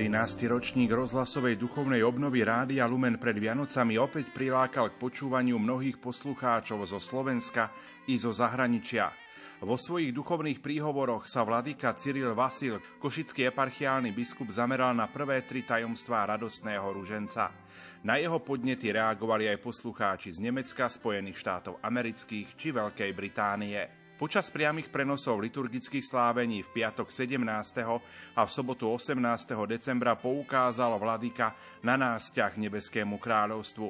13. ročník rozhlasovej duchovnej obnovy Rádia Lumen pred Vianocami opäť prilákal k počúvaniu mnohých poslucháčov zo Slovenska i zo zahraničia. Vo svojich duchovných príhovoroch sa vladyka Cyril Vasil, košický eparchiálny biskup, zameral na prvé tri tajomstvá radostného ruženca. Na jeho podnety reagovali aj poslucháči z Nemecka, Spojených štátov amerických či Veľkej Británie. Počas priamých prenosov liturgických slávení v piatok 17. a v sobotu 18. decembra poukázal vladyka na násťah nebeskému kráľovstvu.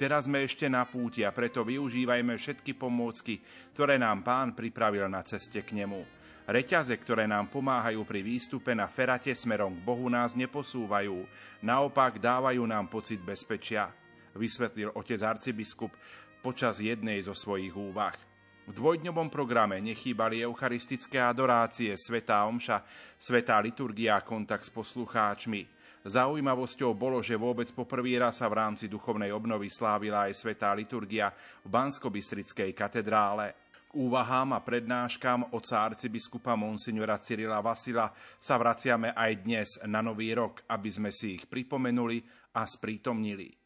Teraz sme ešte na púti a preto využívajme všetky pomôcky, ktoré nám pán pripravil na ceste k nemu. Reťaze, ktoré nám pomáhajú pri výstupe na ferate smerom k Bohu, nás neposúvajú, naopak dávajú nám pocit bezpečia, vysvetlil otec arcibiskup počas jednej zo svojich úvah. V dvojdňovom programe nechýbali eucharistické adorácie, svetá omša, svetá liturgia a kontakt s poslucháčmi. Zaujímavosťou bolo, že vôbec po prvý raz sa v rámci duchovnej obnovy slávila aj svetá liturgia v Banskobystrickej katedrále. K úvahám a prednáškam oca arcibiskupa Monsignora Cyrila Vasila sa vraciame aj dnes na Nový rok, aby sme si ich pripomenuli a sprítomnili.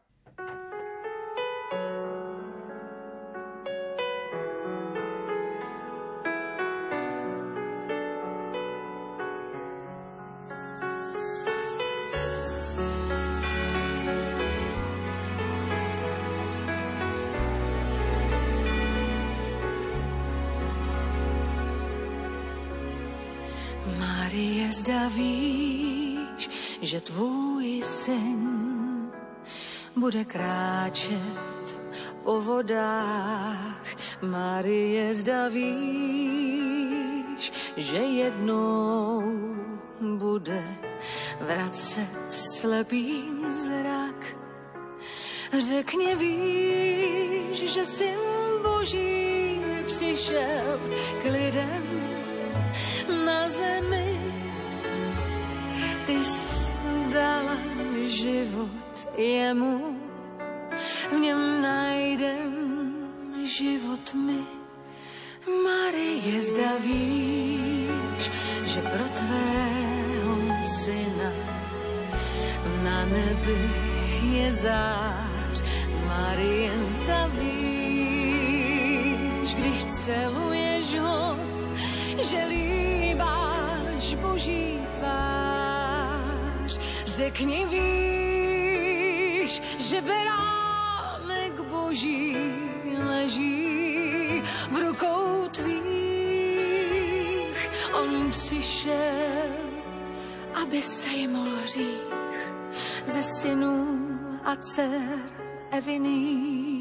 Že tvůj syn bude kráčet po vodách. Marie, zda víš, že jednou bude vracet slepý zrak. Řekni, víš, že syn Boží přišel k lidem na zemi ty dala život jemu, v něm najdem život my. Marie, zda víš, že pro tvého syna na nebi je zář. Marie, zda víš, když celuješ ho, že líbáš Boží Řekni, víš, že beránek boží leží v rukou tvých. On přišel, aby sejmul hřích ze synů a dcer Eviných.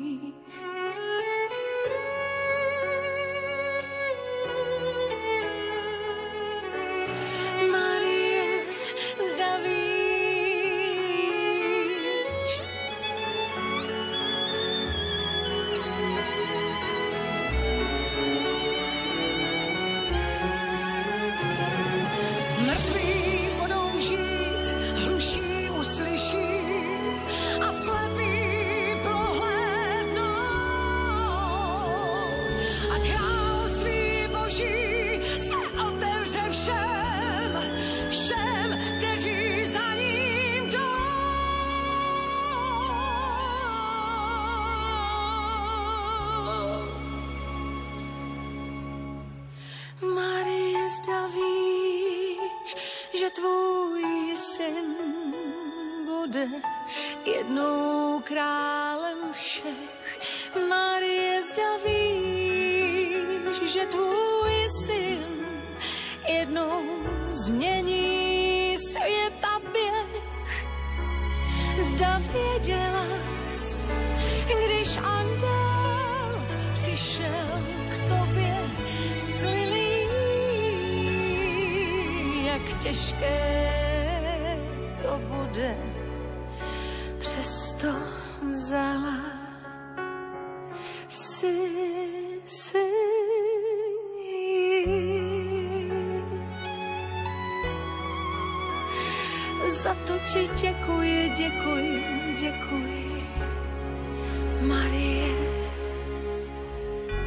jednou králem všech. Marie, zda víš, že tvůj syn jednou změní a běh. Zda věděla když anděl přišel k tobě s jak těžké to ti děkuji, děkuji, děkuji. Marie,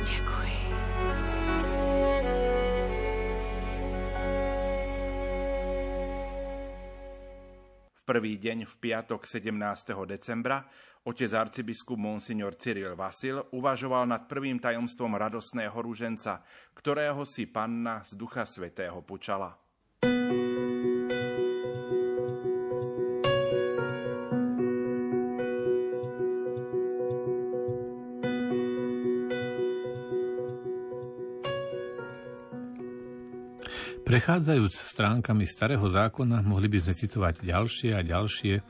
děkuji. V prvý deň v piatok 17. decembra otec arcibiskup Monsignor Cyril Vasil uvažoval nad prvým tajomstvom radosného ruženca, ktorého si panna z Ducha Svetého počala. thank you Prechádzajúc stránkami Starého zákona, mohli by sme citovať ďalšie a ďalšie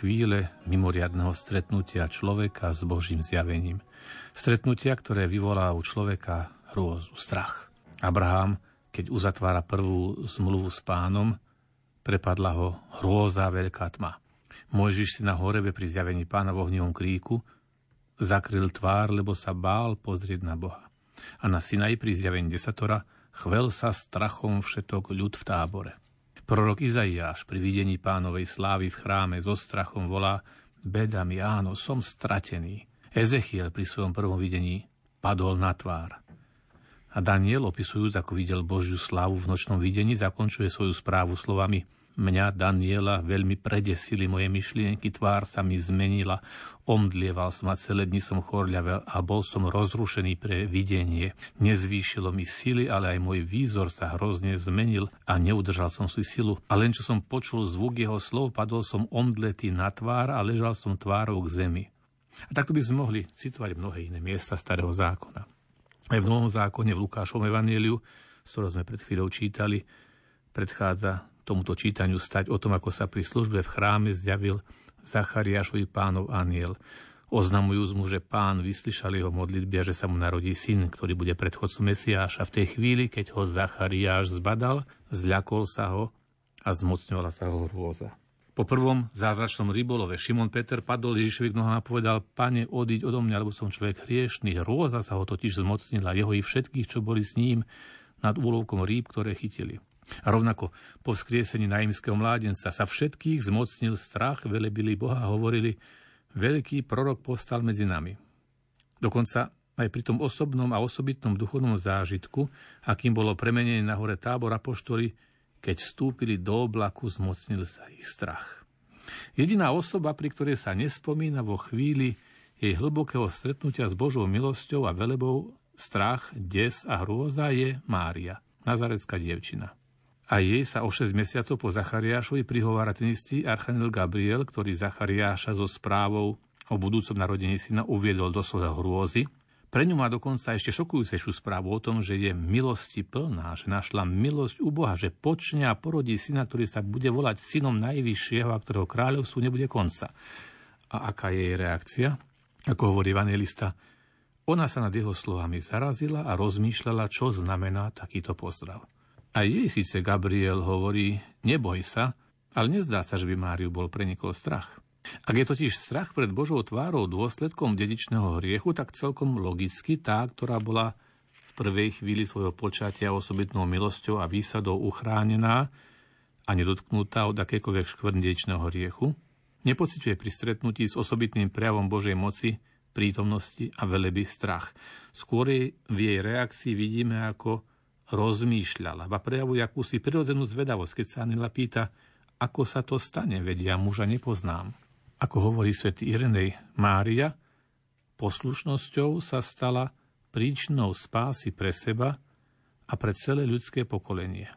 chvíle mimoriadného stretnutia človeka s Božím zjavením. Stretnutia, ktoré vyvolá u človeka hrôzu, strach. Abraham, keď uzatvára prvú zmluvu s pánom, prepadla ho hrôza veľká tma. Mojžiš si na horebe pri zjavení pána v ohnivom kríku zakryl tvár, lebo sa bál pozrieť na Boha. A na Sinaj pri zjavení desatora chvel sa strachom všetok ľud v tábore. Prorok Izaiáš pri videní pánovej slávy v chráme so strachom volá Beda mi, áno, som stratený. Ezechiel pri svojom prvom videní padol na tvár. A Daniel, opisujúc, ako videl Božiu slávu v nočnom videní, zakončuje svoju správu slovami – Mňa, Daniela, veľmi predesili moje myšlienky, tvár sa mi zmenila, omdlieval som a celé dni som chorľavel a bol som rozrušený pre videnie. Nezvýšilo mi sily, ale aj môj výzor sa hrozne zmenil a neudržal som si silu. A len čo som počul zvuk jeho slov, padol som omdletý na tvár a ležal som tvárou k zemi. A takto by sme mohli citovať mnohé iné miesta Starého zákona. Aj v Novom zákone v Lukášom evanieliu, z ktorého sme pred chvíľou čítali, predchádza tomuto čítaniu stať o tom, ako sa pri službe v chráme zjavil Zachariášovi pánov aniel. Oznamujúc mu, že pán vyslyšal jeho modlitby a že sa mu narodí syn, ktorý bude predchodcom Mesiáša. V tej chvíli, keď ho Zachariáš zbadal, zľakol sa ho a zmocňovala sa ho hrôza. Po prvom zázračnom rybolove Šimon Peter padol Ježišovi k nohám a povedal, pane, odiť odo mňa, lebo som človek hriešný. Hrôza sa ho totiž zmocnila, jeho i všetkých, čo boli s ním, nad úlovkom rýb, ktoré chytili. A rovnako po vzkriesení naimského mládenca sa všetkých zmocnil strach, velebili Boha a hovorili, veľký prorok postal medzi nami. Dokonca aj pri tom osobnom a osobitnom duchovnom zážitku, akým bolo premenené na hore tábor apoštoli, keď vstúpili do oblaku, zmocnil sa ich strach. Jediná osoba, pri ktorej sa nespomína vo chvíli jej hlbokého stretnutia s Božou milosťou a velebou strach, des a hrôza je Mária, nazarecká dievčina. A jej sa o 6 mesiacov po Zachariášovi prihovára ten istý Archaniel Gabriel, ktorý Zachariáša so správou o budúcom narodení syna uviedol do svojho hrôzy. Pre ňu má dokonca ešte šokujúcejšiu správu o tom, že je milosti plná, že našla milosť u Boha, že počne a porodí syna, ktorý sa bude volať synom najvyššieho a ktorého kráľovstvu nebude konca. A aká je jej reakcia? Ako hovorí evangelista, ona sa nad jeho slovami zarazila a rozmýšľala, čo znamená takýto pozdrav. A jej síce Gabriel hovorí, neboj sa, ale nezdá sa, že by Máriu bol prenikol strach. Ak je totiž strach pred Božou tvárou dôsledkom dedičného hriechu, tak celkom logicky tá, ktorá bola v prvej chvíli svojho počatia osobitnou milosťou a výsadou uchránená a nedotknutá od akékoľvek škvrn dedičného hriechu, nepociťuje pri stretnutí s osobitným prejavom Božej moci, prítomnosti a veleby strach. Skôr v jej reakcii vidíme, ako rozmýšľala, a prejavuje akúsi prirodzenú zvedavosť, keď sa Anila pýta, ako sa to stane, vedia muža nepoznám. Ako hovorí svätý Irenej, Mária poslušnosťou sa stala príčinou spásy pre seba a pre celé ľudské pokolenie.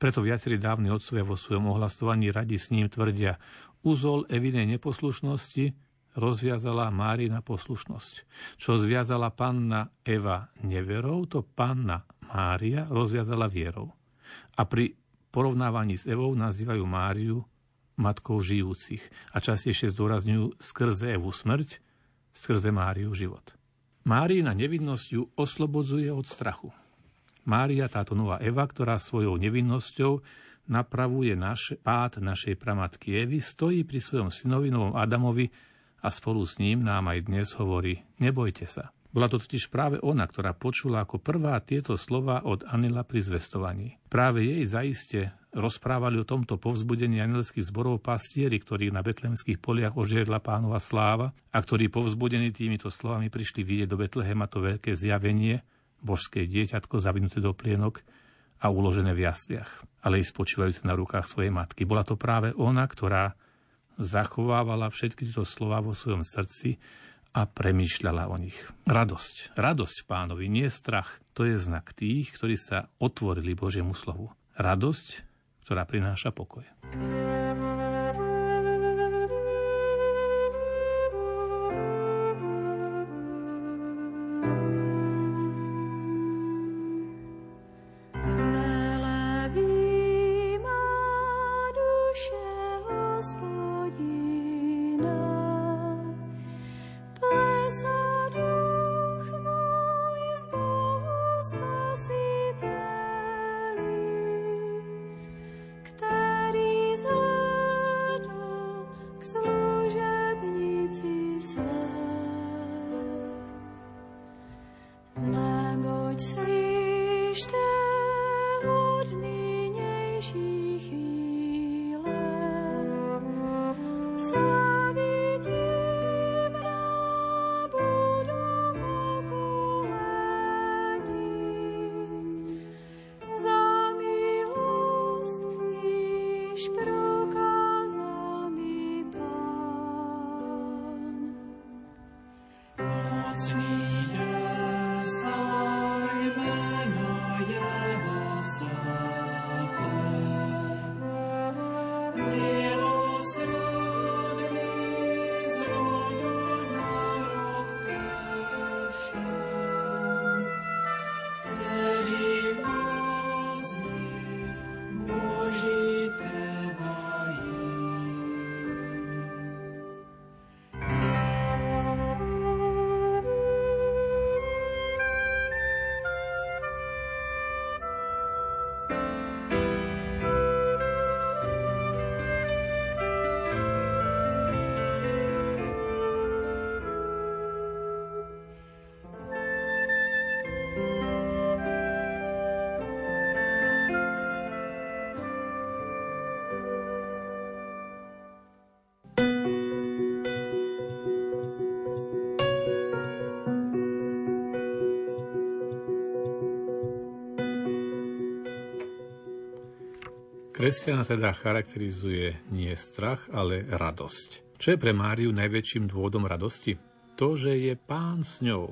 Preto viacerí dávni otcovia vo svojom ohlasovaní radi s ním tvrdia, úzol evinej neposlušnosti rozviazala Márina poslušnosť. Čo zviazala panna Eva neverou, to panna Mária rozviazala vierou. A pri porovnávaní s Evou nazývajú Máriu matkou žijúcich a častejšie zdôrazňujú skrze Evu smrť, skrze Máriu život. Márina nevinnosť ju oslobodzuje od strachu. Mária, táto nová Eva, ktorá svojou nevinnosťou napravuje naš, pád našej pramatky Evy, stojí pri svojom synovi Adamovi a spolu s ním nám aj dnes hovorí, nebojte sa. Bola to totiž práve ona, ktorá počula ako prvá tieto slova od Anila pri zvestovaní. Práve jej zaiste rozprávali o tomto povzbudení anielských zborov pastieri, ktorí na betlemských poliach ožiedla pánova sláva a ktorí povzbudení týmito slovami prišli vidieť do Betlehema to veľké zjavenie, božské dieťatko zavinuté do plienok a uložené v jasliach, ale i spočívajúce na rukách svojej matky. Bola to práve ona, ktorá zachovávala všetky tieto slova vo svojom srdci a premýšľala o nich. Radosť. Radosť pánovi, nie strach. To je znak tých, ktorí sa otvorili Božiemu slovu. Radosť, ktorá prináša pokoj. Kresťana teda charakterizuje nie strach, ale radosť. Čo je pre Máriu najväčším dôvodom radosti? To, že je pán s ňou.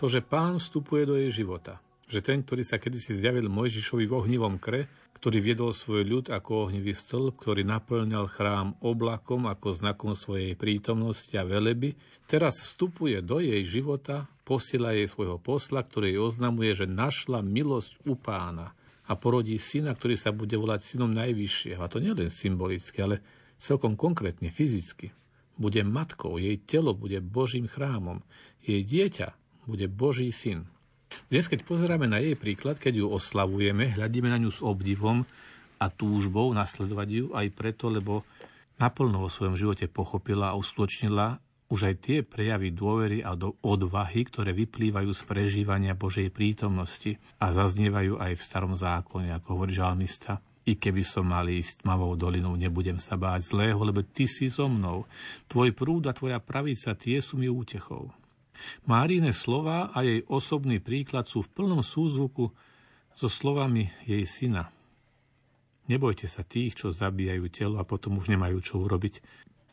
To, že pán vstupuje do jej života. Že ten, ktorý sa kedysi zjavil Mojžišovi v ohnivom kre, ktorý viedol svoj ľud ako ohnivý stĺp, ktorý naplňal chrám oblakom ako znakom svojej prítomnosti a veleby, teraz vstupuje do jej života, posiela jej svojho posla, ktorý oznamuje, že našla milosť u pána – a porodí syna, ktorý sa bude volať synom najvyššieho. A to nielen symbolicky, ale celkom konkrétne, fyzicky. Bude matkou, jej telo bude Božím chrámom, jej dieťa bude Boží syn. Dnes, keď pozeráme na jej príklad, keď ju oslavujeme, hľadíme na ňu s obdivom a túžbou nasledovať ju aj preto, lebo naplno vo svojom živote pochopila a uskutočnila už aj tie prejavy dôvery a do odvahy, ktoré vyplývajú z prežívania Božej prítomnosti a zaznievajú aj v starom zákone, ako hovorí žalmista. I keby som mal ísť tmavou dolinou, nebudem sa báť zlého, lebo ty si so mnou. Tvoj prúd a tvoja pravica, tie sú mi útechou. Márine slova a jej osobný príklad sú v plnom súzvuku so slovami jej syna. Nebojte sa tých, čo zabíjajú telo a potom už nemajú čo urobiť.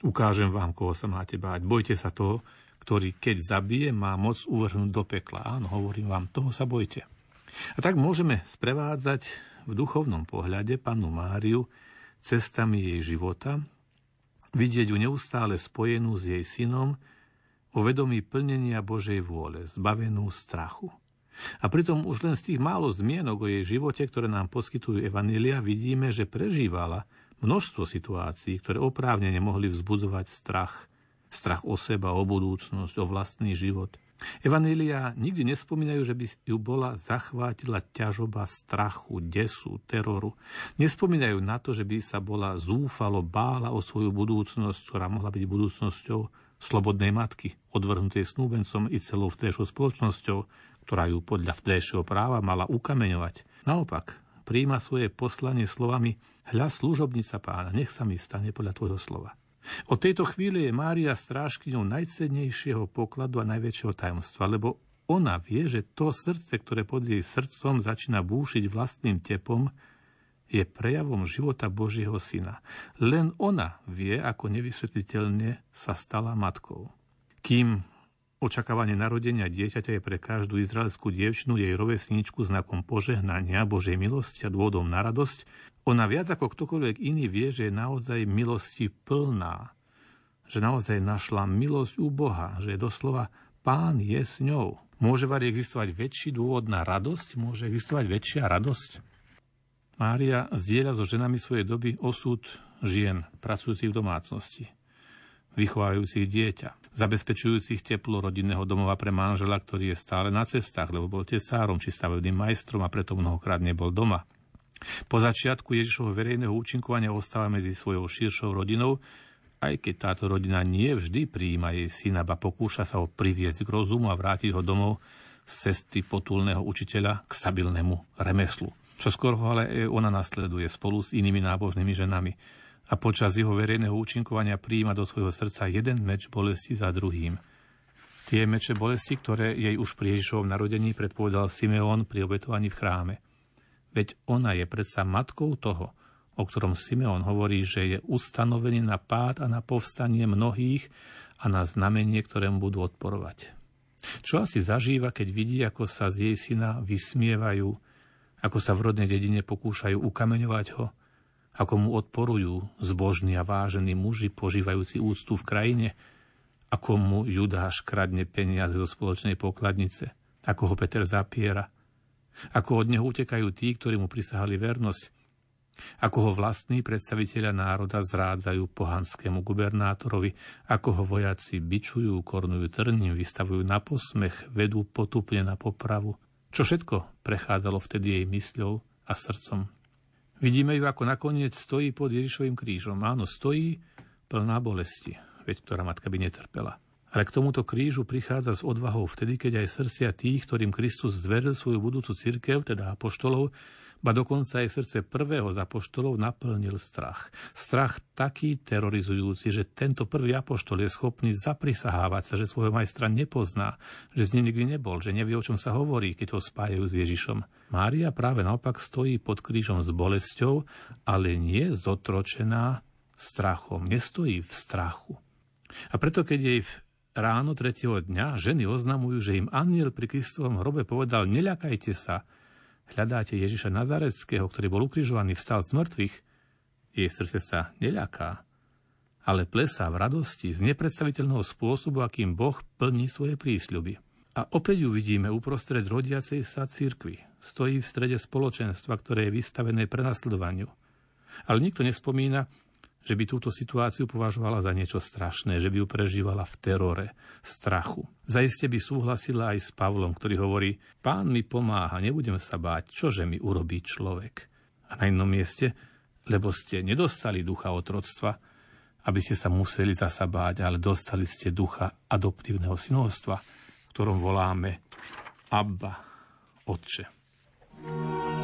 Ukážem vám, koho sa máte báť. Bojte sa toho, ktorý keď zabije, má moc uvrhnúť do pekla. Áno, hovorím vám, toho sa bojte. A tak môžeme sprevádzať v duchovnom pohľade panu Máriu cestami jej života, vidieť ju neustále spojenú s jej synom, o vedomí plnenia Božej vôle, zbavenú strachu. A pritom už len z tých málo zmienok o jej živote, ktoré nám poskytujú Evanília, vidíme, že prežívala množstvo situácií, ktoré oprávnene mohli vzbudzovať strach. Strach o seba, o budúcnosť, o vlastný život. Evanília nikdy nespomínajú, že by ju bola zachvátila ťažoba strachu, desu, teroru. Nespomínajú na to, že by sa bola zúfalo bála o svoju budúcnosť, ktorá mohla byť budúcnosťou slobodnej matky, odvrhnutej snúbencom i celou vtedajšou spoločnosťou, ktorá ju podľa vtedajšieho práva mala ukameňovať. Naopak, príjma svoje poslanie slovami Hľa služobnica pána, nech sa mi stane podľa tvojho slova. Od tejto chvíle je Mária strážkyňou najcennejšieho pokladu a najväčšieho tajomstva, lebo ona vie, že to srdce, ktoré pod jej srdcom začína búšiť vlastným tepom, je prejavom života Božieho syna. Len ona vie, ako nevysvetliteľne sa stala matkou. Kým Očakávanie narodenia dieťaťa je pre každú izraelskú dievčinu jej rovesničku znakom požehnania, Božej milosti a dôvodom na radosť. Ona viac ako ktokoľvek iný vie, že je naozaj milosti plná. Že naozaj našla milosť u Boha, že doslova Pán je s ňou. Môže vari existovať väčší dôvod na radosť? Môže existovať väčšia radosť? Mária zdieľa so ženami svojej doby osud žien pracujúcich v domácnosti vychovávajúcich dieťa, zabezpečujúcich teplo rodinného domova pre manžela, ktorý je stále na cestách, lebo bol tesárom či stavebným majstrom a preto mnohokrát nebol doma. Po začiatku Ježišovho verejného účinkovania ostáva medzi svojou širšou rodinou, aj keď táto rodina nie vždy prijíma jej syna, ba pokúša sa ho priviesť k rozumu a vrátiť ho domov z cesty potulného učiteľa k stabilnému remeslu. Čo skoro ho ale ona nasleduje spolu s inými nábožnými ženami a počas jeho verejného účinkovania príjima do svojho srdca jeden meč bolesti za druhým. Tie meče bolesti, ktoré jej už pri Ježišovom narodení predpovedal Simeón pri obetovaní v chráme. Veď ona je predsa matkou toho, o ktorom Simeón hovorí, že je ustanovený na pád a na povstanie mnohých a na znamenie, ktorému budú odporovať. Čo asi zažíva, keď vidí, ako sa z jej syna vysmievajú, ako sa v rodnej dedine pokúšajú ukameňovať ho, ako mu odporujú zbožní a vážení muži požívajúci úctu v krajine, ako mu Judáš kradne peniaze zo spoločnej pokladnice, ako ho Peter zapiera, ako od neho utekajú tí, ktorí mu prisahali vernosť, ako ho vlastní predstaviteľa národa zrádzajú pohanskému gubernátorovi, ako ho vojaci bičujú, kornujú trním, vystavujú na posmech, vedú potupne na popravu. Čo všetko prechádzalo vtedy jej mysľou a srdcom. Vidíme ju, ako nakoniec stojí pod Ježišovým krížom. Áno, stojí plná bolesti, veď ktorá matka by netrpela. Ale k tomuto krížu prichádza s odvahou vtedy, keď aj srdcia tých, ktorým Kristus zveril svoju budúcu cirkev, teda apoštolov, ba dokonca aj srdce prvého z apoštolov naplnil strach. Strach taký terorizujúci, že tento prvý apoštol je schopný zaprisahávať sa, že svojho majstra nepozná, že z ním nikdy nebol, že nevie, o čom sa hovorí, keď ho spájajú s Ježišom. Mária práve naopak stojí pod krížom s bolesťou, ale nie zotročená strachom, nestojí v strachu. A preto, keď jej v ráno tretieho dňa ženy oznamujú, že im aniel pri Kristovom hrobe povedal, neľakajte sa, hľadáte Ježiša Nazareckého, ktorý bol ukrižovaný, vstal z mŕtvych, jej srdce sa neľaká, ale plesá v radosti z nepredstaviteľného spôsobu, akým Boh plní svoje prísľuby. A opäť ju vidíme uprostred rodiacej sa cirkvi. Stojí v strede spoločenstva, ktoré je vystavené prenasledovaniu. Ale nikto nespomína, že by túto situáciu považovala za niečo strašné, že by ju prežívala v terore, strachu. Zaiste by súhlasila aj s Pavlom, ktorý hovorí, pán mi pomáha, nebudem sa báť, čože mi urobí človek. A na inom mieste, lebo ste nedostali ducha otroctva, aby ste sa museli zasa báť, ale dostali ste ducha adoptívneho synovstva, ktorom voláme Abba, Otče. thank you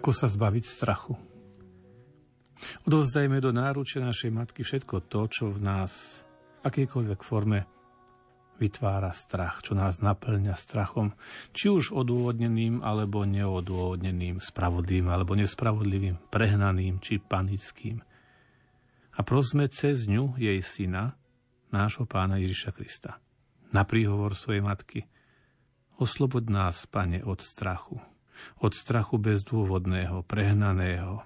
Ako sa zbaviť strachu? Odovzdajme do náručia našej matky všetko to, čo v nás akejkoľvek forme vytvára strach, čo nás naplňa strachom, či už odôvodneným alebo neodôvodneným, spravodlivým alebo nespravodlivým, prehnaným či panickým. A prosme cez ňu jej syna, nášho pána Ježiša Krista. Na príhovor svojej matky. Oslobod nás, pane, od strachu. Od strachu bezdôvodného, prehnaného,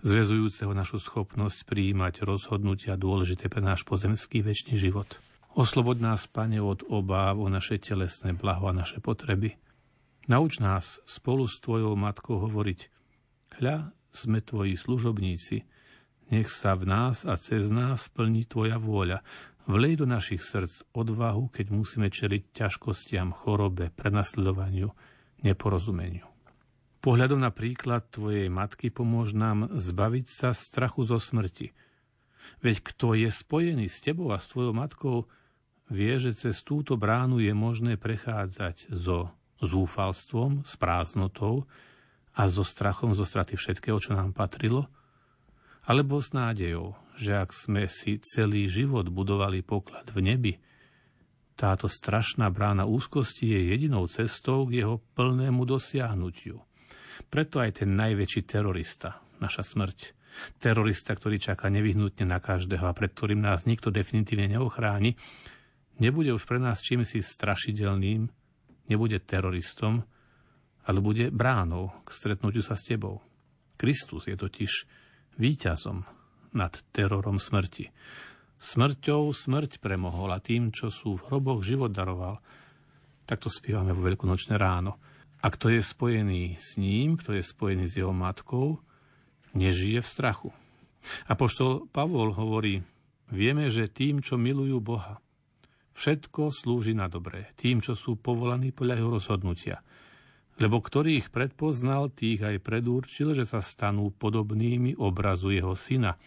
zväzujúceho našu schopnosť prijímať rozhodnutia dôležité pre náš pozemský väčší život. Osloboď nás, Pane, od obáv o naše telesné blaho a naše potreby. Nauč nás spolu s Tvojou matkou hovoriť Hľa, sme Tvoji služobníci, nech sa v nás a cez nás plní Tvoja vôľa. Vlej do našich srdc odvahu, keď musíme čeliť ťažkostiam, chorobe, prenasledovaniu, neporozumeniu. Pohľadom na príklad Tvojej matky pomôž nám zbaviť sa strachu zo smrti. Veď kto je spojený s Tebou a s Tvojou matkou, vie, že cez túto bránu je možné prechádzať so zúfalstvom, s prázdnotou a so strachom zo straty všetkého, čo nám patrilo, alebo s nádejou, že ak sme si celý život budovali poklad v nebi, táto strašná brána úzkosti je jedinou cestou k jeho plnému dosiahnutiu. Preto aj ten najväčší terorista, naša smrť, terorista, ktorý čaká nevyhnutne na každého a pred ktorým nás nikto definitívne neochráni, nebude už pre nás čím si strašidelným, nebude teroristom, ale bude bránou k stretnutiu sa s tebou. Kristus je totiž víťazom nad terorom smrti. Smrťou smrť premohol a tým, čo sú v hroboch, život daroval. Tak to spievame vo veľkonočné ráno. A kto je spojený s ním, kto je spojený s jeho matkou, nežije v strachu. A poštol Pavol hovorí, vieme, že tým, čo milujú Boha, Všetko slúži na dobré, tým, čo sú povolaní podľa jeho rozhodnutia. Lebo ktorých predpoznal, tých aj predurčil, že sa stanú podobnými obrazu jeho syna,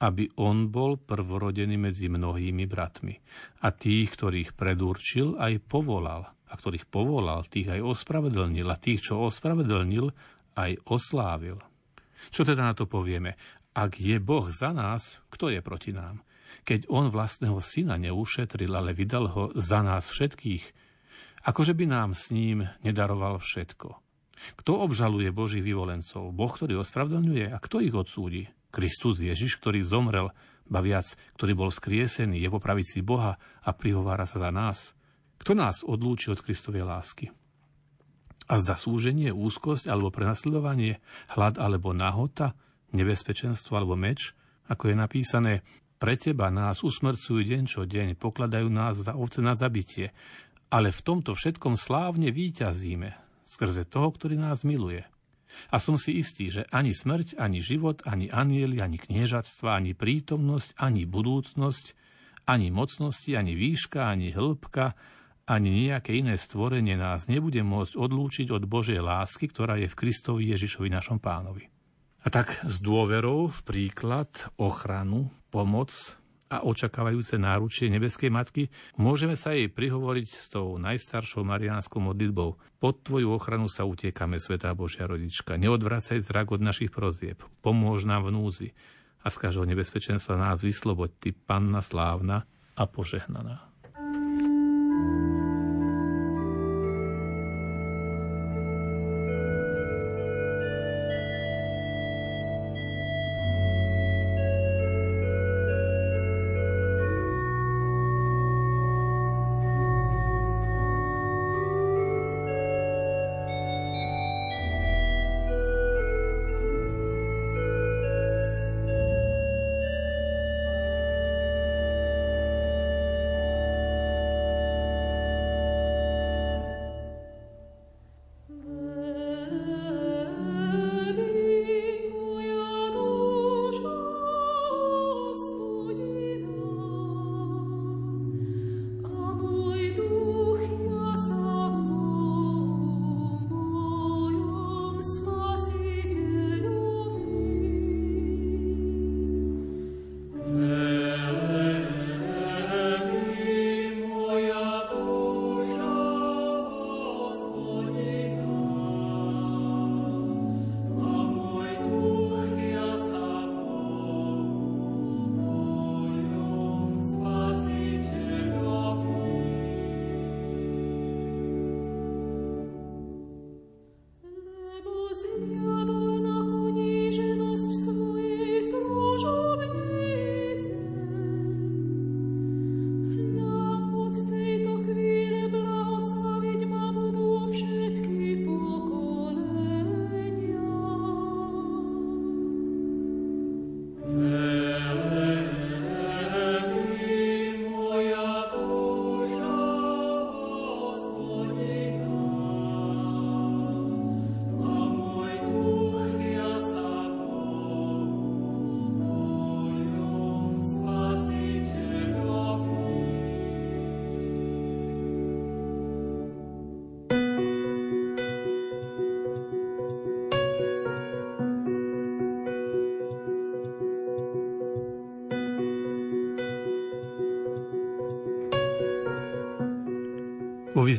aby on bol prvorodený medzi mnohými bratmi. A tých, ktorých predurčil, aj povolal. A ktorých povolal, tých aj ospravedlnil. A tých, čo ospravedlnil, aj oslávil. Čo teda na to povieme? Ak je Boh za nás, kto je proti nám? keď on vlastného syna neušetril, ale vydal ho za nás všetkých, akože by nám s ním nedaroval všetko. Kto obžaluje Božích vyvolencov? Boh, ktorý ospravedlňuje? A kto ich odsúdi? Kristus Ježiš, ktorý zomrel, ba viac, ktorý bol skriesený, je po pravici Boha a prihovára sa za nás. Kto nás odlúči od Kristovej lásky? A zda súženie, úzkosť alebo prenasledovanie, hlad alebo nahota, nebezpečenstvo alebo meč, ako je napísané, pre teba nás usmrcujú deň čo deň, pokladajú nás za ovce na zabitie, ale v tomto všetkom slávne výťazíme, skrze toho, ktorý nás miluje. A som si istý, že ani smrť, ani život, ani anieli, ani kniežatstva, ani prítomnosť, ani budúcnosť, ani mocnosti, ani výška, ani hĺbka, ani nejaké iné stvorenie nás nebude môcť odlúčiť od Božej lásky, ktorá je v Kristovi Ježišovi našom pánovi. A tak s dôverou v príklad, ochranu, pomoc a očakávajúce náručie nebeskej matky, môžeme sa jej prihovoriť s tou najstaršou mariánskou modlitbou. Pod Tvoju ochranu sa utiekame, Svetá Božia rodička. Neodvracaj zrak od našich prozieb. Pomôž nám v núzi. A z každého nebezpečenstva nás vysloboď, Ty, Panna slávna a požehnaná.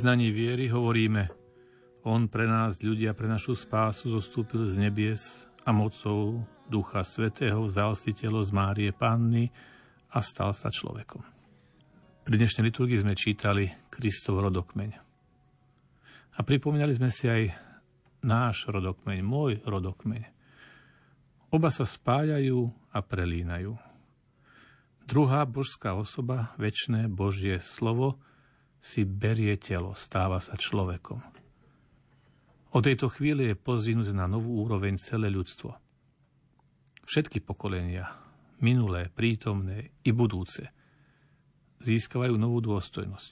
Vyznaní viery hovoríme On pre nás, ľudia, pre našu spásu zostúpil z nebies a mocou Ducha Svetého vzal si telo z Márie Panny a stal sa človekom. Pri dnešnej liturgii sme čítali Kristov rodokmeň. A pripomínali sme si aj náš rodokmeň, môj rodokmeň. Oba sa spájajú a prelínajú. Druhá božská osoba, väčšné Božie slovo, si berie telo, stáva sa človekom. Od tejto chvíle je pozvinuté na novú úroveň celé ľudstvo. Všetky pokolenia, minulé, prítomné i budúce, získavajú novú dôstojnosť.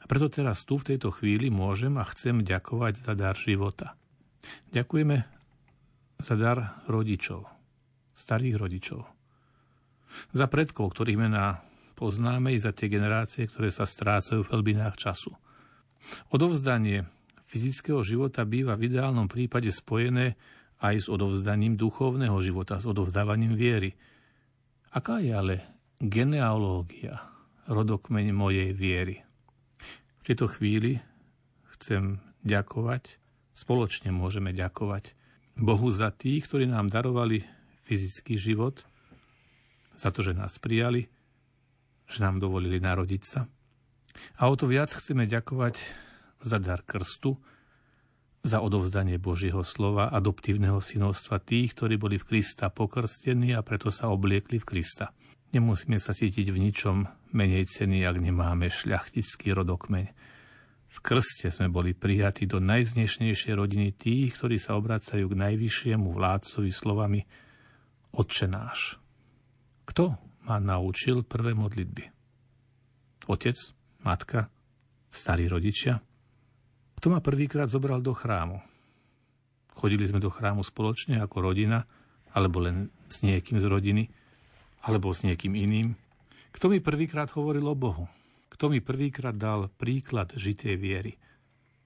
A preto teraz tu v tejto chvíli môžem a chcem ďakovať za dar života. Ďakujeme za dar rodičov, starých rodičov. Za predkov, ktorých mená poznáme i za tie generácie, ktoré sa strácajú v hlbinách času. Odovzdanie fyzického života býva v ideálnom prípade spojené aj s odovzdaním duchovného života, s odovzdávaním viery. Aká je ale genealógia, rodokmeň mojej viery? V tejto chvíli chcem ďakovať, spoločne môžeme ďakovať Bohu za tých, ktorí nám darovali fyzický život, za to, že nás prijali, že nám dovolili narodiť sa. A o to viac chceme ďakovať za dar krstu, za odovzdanie Božieho slova, adoptívneho synovstva tých, ktorí boli v Krista pokrstení a preto sa obliekli v Krista. Nemusíme sa cítiť v ničom menej ceny, ak nemáme šľachtický rodokmeň. V krste sme boli prijatí do najznešnejšej rodiny tých, ktorí sa obracajú k najvyššiemu vládcovi slovami Otče náš. Kto ma naučil prvé modlitby. Otec, matka, starí rodičia. Kto ma prvýkrát zobral do chrámu? Chodili sme do chrámu spoločne ako rodina, alebo len s niekým z rodiny, alebo s niekým iným. Kto mi prvýkrát hovoril o Bohu? Kto mi prvýkrát dal príklad žitej viery?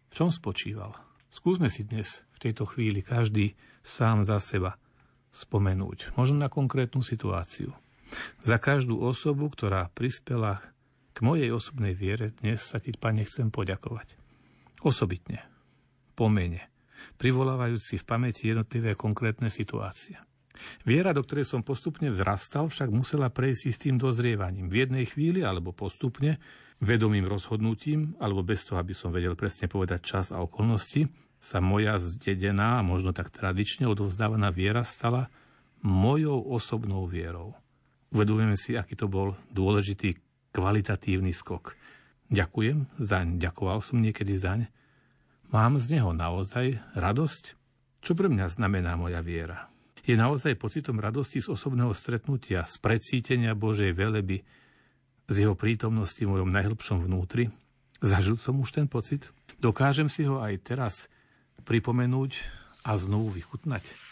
V čom spočíval? Skúsme si dnes, v tejto chvíli, každý sám za seba spomenúť, možno na konkrétnu situáciu. Za každú osobu, ktorá prispela k mojej osobnej viere, dnes sa ti, Pane, chcem poďakovať. Osobitne, po mene, privolávajúc si v pamäti jednotlivé konkrétne situácie. Viera, do ktorej som postupne vrastal, však musela prejsť s tým dozrievaním. V jednej chvíli, alebo postupne, vedomým rozhodnutím, alebo bez toho, aby som vedel presne povedať čas a okolnosti, sa moja zdedená možno tak tradične odovzdávaná viera stala mojou osobnou vierou. Uvedujeme si, aký to bol dôležitý kvalitatívny skok. Ďakujem zaň, ďakoval som niekedy zaň. Mám z neho naozaj radosť? Čo pre mňa znamená moja viera? Je naozaj pocitom radosti z osobného stretnutia, z precítenia Božej veleby, z jeho prítomnosti v mojom najhlbšom vnútri? Zažil som už ten pocit? Dokážem si ho aj teraz pripomenúť a znovu vychutnať?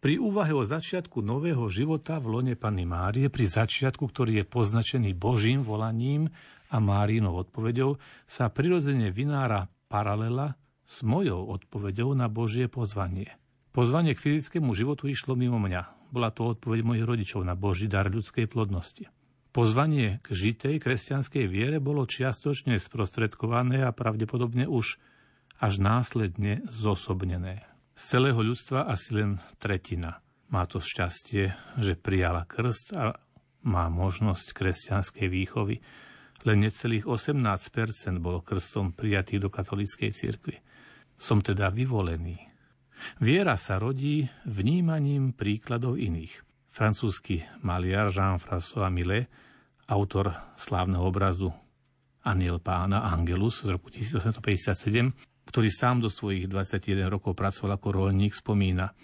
Pri úvahe o začiatku nového života v lone Panny Márie, pri začiatku, ktorý je poznačený Božím volaním a Márinou odpovedou, sa prirodzene vynára paralela s mojou odpovedou na Božie pozvanie. Pozvanie k fyzickému životu išlo mimo mňa. Bola to odpoveď mojich rodičov na Boží dar ľudskej plodnosti. Pozvanie k žitej kresťanskej viere bolo čiastočne sprostredkované a pravdepodobne už až následne zosobnené. Z celého ľudstva asi len tretina má to šťastie, že prijala krst a má možnosť kresťanskej výchovy. Len necelých 18% bolo krstom prijatých do katolíckej cirkvi. Som teda vyvolený. Viera sa rodí vnímaním príkladov iných. Francúzsky maliar Jean-François Millet, autor slávneho obrazu Aniel pána Angelus z roku 1857, ktorý sám do svojich 21 rokov pracoval ako rolník, spomína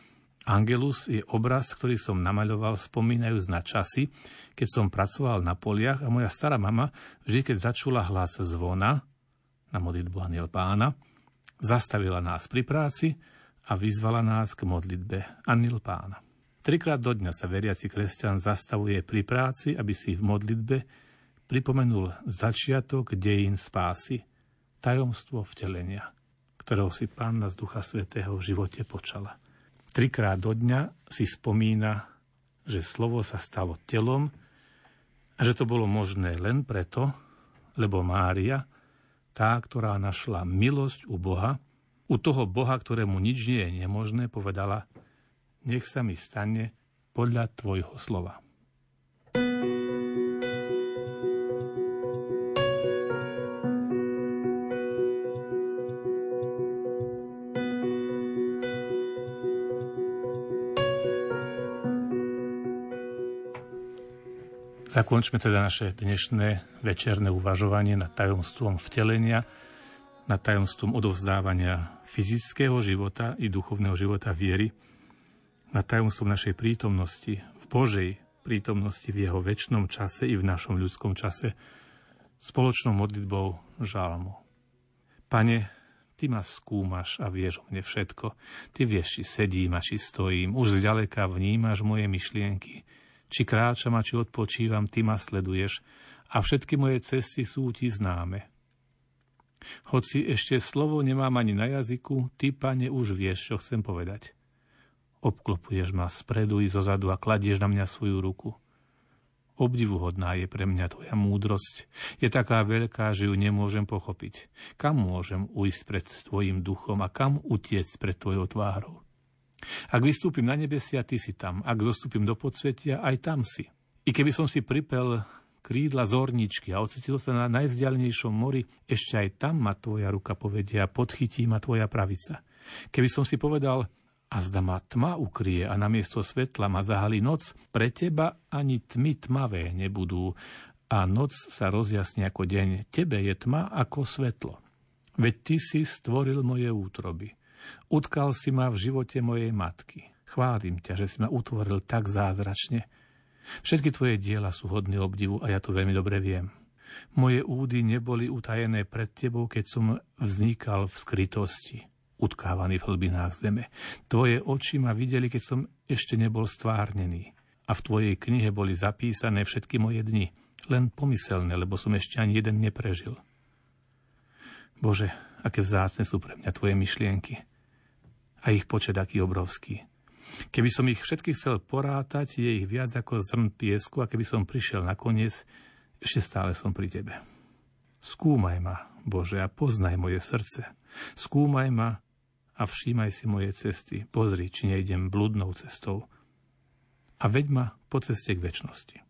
Angelus je obraz, ktorý som namaľoval spomínajúc na časy, keď som pracoval na poliach a moja stará mama vždy, keď začula hlas zvona na modlitbu Aniel pána, zastavila nás pri práci a vyzvala nás k modlitbe Aniel pána. Trikrát do dňa sa veriaci kresťan zastavuje pri práci, aby si v modlitbe pripomenul začiatok dejín spásy, tajomstvo vtelenia ktorého si Pána z Ducha Svetého v živote počala. Trikrát do dňa si spomína, že slovo sa stalo telom a že to bolo možné len preto, lebo Mária, tá, ktorá našla milosť u Boha, u toho Boha, ktorému nič nie je nemožné, povedala, nech sa mi stane podľa tvojho slova. Zakončme teda naše dnešné večerné uvažovanie nad tajomstvom vtelenia, nad tajomstvom odovzdávania fyzického života i duchovného života viery, nad tajomstvom našej prítomnosti v Božej prítomnosti v jeho väčšnom čase i v našom ľudskom čase, spoločnou modlitbou žalmu. Pane, Ty ma skúmaš a vieš o mne všetko. Ty vieš, či sedím a či stojím. Už zďaleka vnímaš moje myšlienky. Či kráčam a či odpočívam, ty ma sleduješ a všetky moje cesty sú ti známe. Hoci ešte slovo nemám ani na jazyku, ty, pane, už vieš, čo chcem povedať. Obklopuješ ma spredu i zozadu a kladieš na mňa svoju ruku. Obdivuhodná je pre mňa tvoja múdrosť. Je taká veľká, že ju nemôžem pochopiť. Kam môžem ujsť pred tvojim duchom a kam utiecť pred tvojou tvárou? Ak vystúpim na nebesia, ty si tam. Ak zostúpim do podsvetia, aj tam si. I keby som si pripel krídla zorničky a ocitil sa na najvzdialenejšom mori, ešte aj tam ma tvoja ruka povedia a podchytí ma tvoja pravica. Keby som si povedal, a zda ma tma ukrie a namiesto svetla ma zahalí noc, pre teba ani tmy tmavé nebudú a noc sa rozjasní ako deň. Tebe je tma ako svetlo. Veď ty si stvoril moje útroby. Utkal si ma v živote mojej matky. Chválim ťa, že si ma utvoril tak zázračne. Všetky tvoje diela sú hodné obdivu a ja to veľmi dobre viem. Moje údy neboli utajené pred tebou, keď som vznikal v skrytosti, utkávaný v hlbinách zeme. Tvoje oči ma videli, keď som ešte nebol stvárnený. A v tvojej knihe boli zapísané všetky moje dni, len pomyselné, lebo som ešte ani jeden neprežil. Bože, aké vzácne sú pre mňa tvoje myšlienky a ich počet aký obrovský. Keby som ich všetkých chcel porátať, je ich viac ako zrn piesku a keby som prišiel nakoniec, ešte stále som pri tebe. Skúmaj ma, Bože, a poznaj moje srdce. Skúmaj ma a všímaj si moje cesty. Pozri, či nejdem bludnou cestou. A veď ma po ceste k väčšnosti.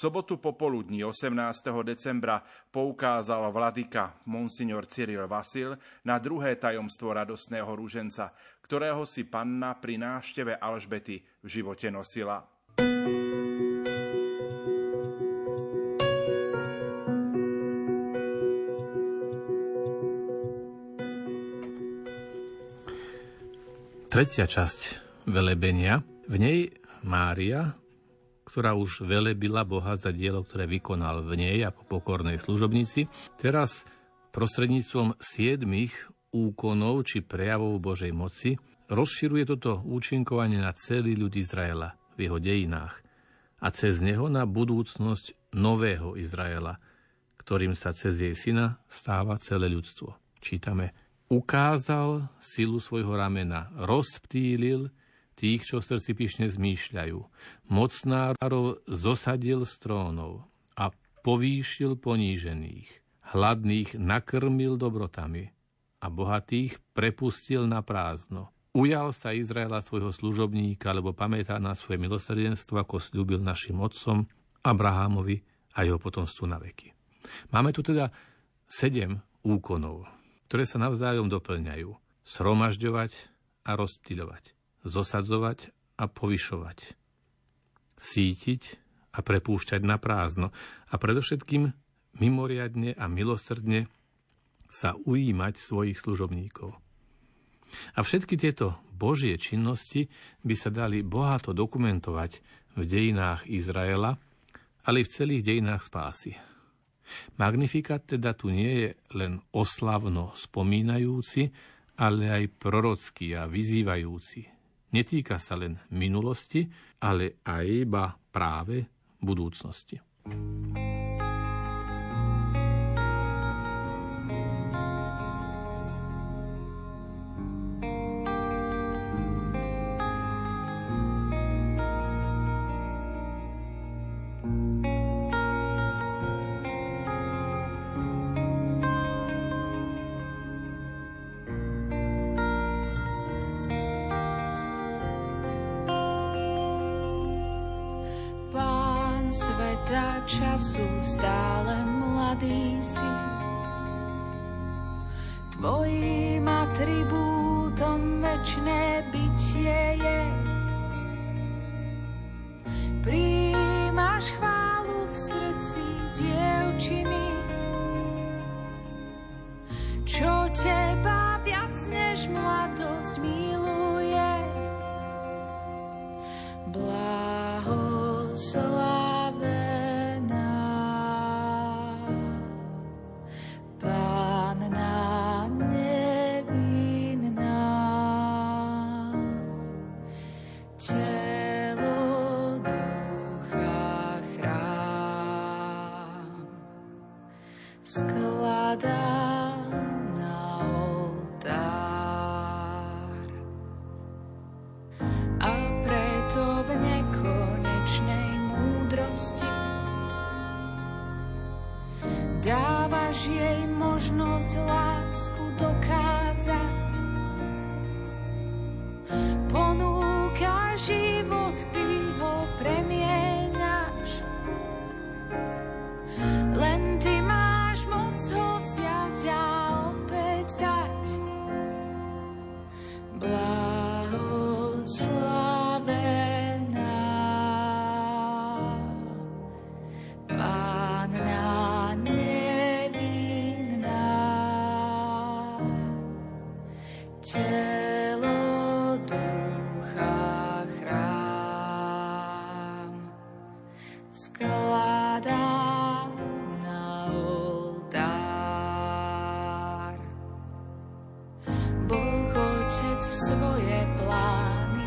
Sobotu popoludní 18. decembra poukázal vladyka Monsignor Cyril Vasil na druhé tajomstvo radostného rúženca, ktorého si panna pri návšteve Alžbety v živote nosila. Tretia časť velebenia. V nej Mária ktorá už velebila Boha za dielo, ktoré vykonal v nej ako pokornej služobníci, teraz prostredníctvom siedmých úkonov či prejavov Božej moci rozširuje toto účinkovanie na celý ľud Izraela v jeho dejinách a cez neho na budúcnosť nového Izraela, ktorým sa cez jej syna stáva celé ľudstvo. Čítame, ukázal silu svojho ramena, rozptýlil tých, čo srdci pyšne zmýšľajú. Mocnárov zosadil z trónov a povýšil ponížených. Hladných nakrmil dobrotami a bohatých prepustil na prázdno. Ujal sa Izraela svojho služobníka, lebo pamätá na svoje milosrdenstvo, ako slúbil našim otcom Abrahámovi a jeho potomstvu na veky. Máme tu teda sedem úkonov, ktoré sa navzájom doplňajú. Sromažďovať a rozptýľovať zosadzovať a povyšovať, sítiť a prepúšťať na prázdno a predovšetkým mimoriadne a milosrdne sa ujímať svojich služobníkov. A všetky tieto Božie činnosti by sa dali bohato dokumentovať v dejinách Izraela, ale i v celých dejinách spásy. Magnifikat teda tu nie je len oslavno spomínajúci, ale aj prorocký a vyzývajúci. Netýka sa len minulosti, ale aj iba práve budúcnosti. thank you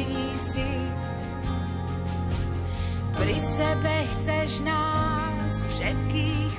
mladý si. Pri sebe chceš nás všetkých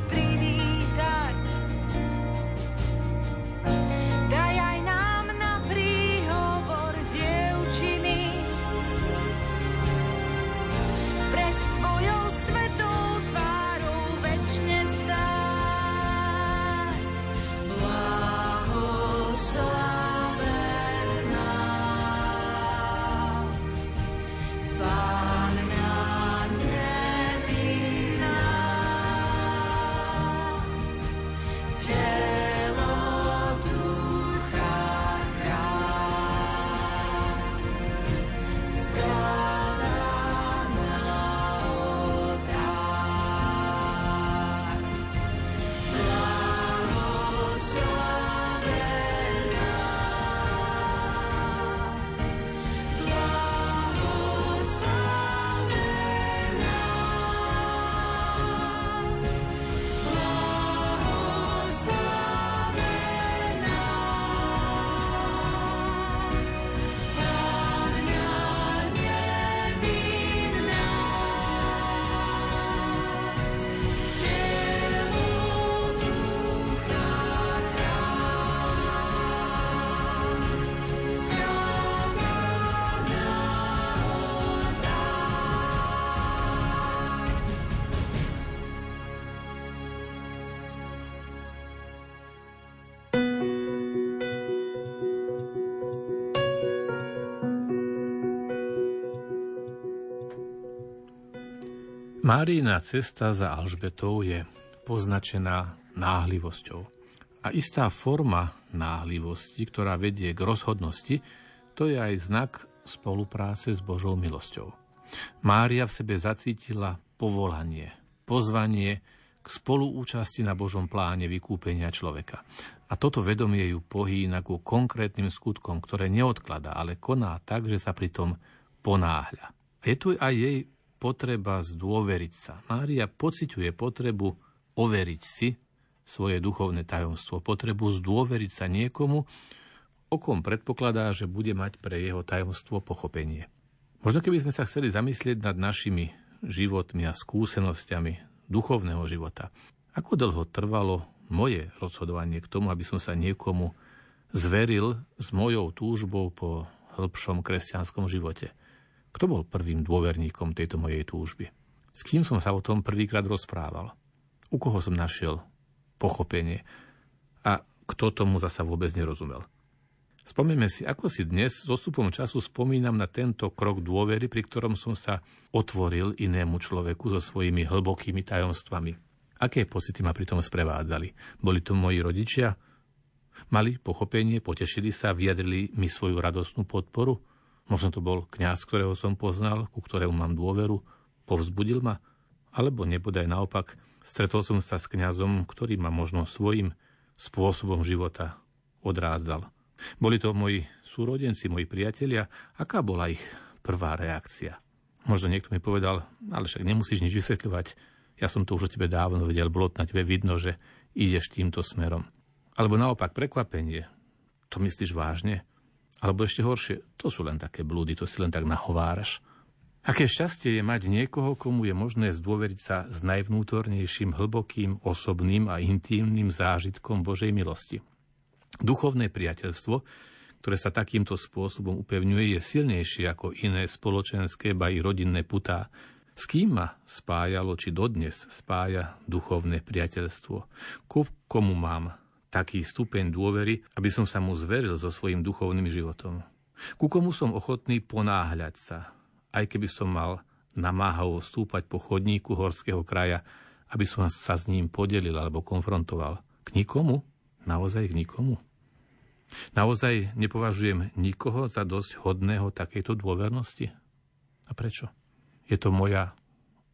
Márína cesta za Alžbetou je poznačená náhlivosťou. A istá forma náhlivosti, ktorá vedie k rozhodnosti, to je aj znak spolupráce s Božou milosťou. Mária v sebe zacítila povolanie, pozvanie k spoluúčasti na Božom pláne vykúpenia človeka. A toto vedomie ju pohýna ku konkrétnym skutkom, ktoré neodklada, ale koná tak, že sa pritom ponáhľa. Je tu aj jej potreba zdôveriť sa. Mária pociťuje potrebu overiť si svoje duchovné tajomstvo, potrebu zdôveriť sa niekomu, o kom predpokladá, že bude mať pre jeho tajomstvo pochopenie. Možno keby sme sa chceli zamyslieť nad našimi životmi a skúsenosťami duchovného života, ako dlho trvalo moje rozhodovanie k tomu, aby som sa niekomu zveril s mojou túžbou po hĺbšom kresťanskom živote. Kto bol prvým dôverníkom tejto mojej túžby? S kým som sa o tom prvýkrát rozprával? U koho som našiel pochopenie? A kto tomu zasa vôbec nerozumel? Spomeňme si, ako si dnes s odstupom času spomínam na tento krok dôvery, pri ktorom som sa otvoril inému človeku so svojimi hlbokými tajomstvami. Aké pocity ma pri tom sprevádzali? Boli to moji rodičia? Mali pochopenie, potešili sa, vyjadrili mi svoju radostnú podporu? Možno to bol kňaz, ktorého som poznal, ku ktorému mám dôveru, povzbudil ma? Alebo nebodaj naopak, stretol som sa s kňazom, ktorý ma možno svojim spôsobom života odrádzal. Boli to moji súrodenci, moji priatelia. Aká bola ich prvá reakcia? Možno niekto mi povedal, ale však nemusíš nič vysvetľovať. Ja som to už o tebe dávno vedel, bolo na tebe vidno, že ideš týmto smerom. Alebo naopak prekvapenie. To myslíš vážne? Alebo ešte horšie, to sú len také blúdy, to si len tak nahováraš. Aké šťastie je mať niekoho, komu je možné zdôveriť sa s najvnútornejším, hlbokým, osobným a intímnym zážitkom Božej milosti. Duchovné priateľstvo, ktoré sa takýmto spôsobom upevňuje, je silnejšie ako iné spoločenské, ba i rodinné putá. S kým ma spájalo, či dodnes spája duchovné priateľstvo? Ku komu mám taký stupeň dôvery, aby som sa mu zveril so svojím duchovným životom? Ku komu som ochotný ponáhľať sa, aj keby som mal namáhavo stúpať po chodníku horského kraja, aby som sa s ním podelil alebo konfrontoval. K nikomu? Naozaj k nikomu? Naozaj nepovažujem nikoho za dosť hodného takejto dôvernosti? A prečo? Je to moja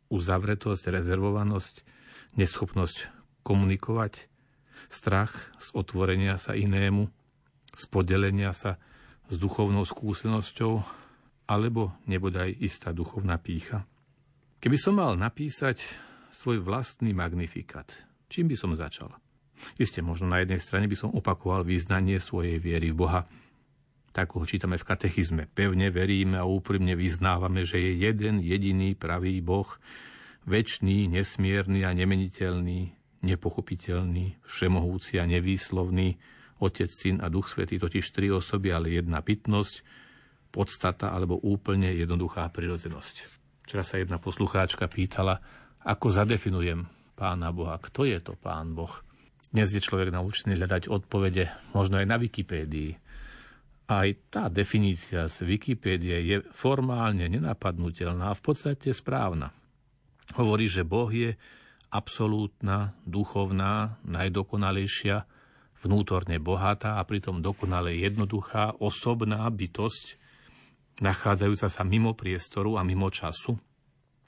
uzavretosť, rezervovanosť, neschopnosť komunikovať, strach z otvorenia sa inému, z podelenia sa s duchovnou skúsenosťou, alebo nebodaj istá duchovná pícha. Keby som mal napísať svoj vlastný magnifikát, čím by som začal? Isté, možno na jednej strane by som opakoval význanie svojej viery v Boha. Tak ho čítame v katechizme. Pevne veríme a úprimne vyznávame, že je jeden jediný pravý Boh, väčší, nesmierny a nemeniteľný, nepochopiteľný, všemohúci a nevýslovný, Otec, Syn a Duch Svetý, totiž tri osoby, ale jedna bytnosť, podstata alebo úplne jednoduchá prirodzenosť. Včera sa jedna poslucháčka pýtala, ako zadefinujem pána Boha, kto je to pán Boh. Dnes je človek naučený hľadať odpovede možno aj na Wikipédii. Aj tá definícia z Wikipédie je formálne nenapadnutelná a v podstate správna. Hovorí, že Boh je absolútna, duchovná, najdokonalejšia, vnútorne bohatá a pritom dokonale jednoduchá, osobná bytosť, nachádzajúca sa mimo priestoru a mimo času?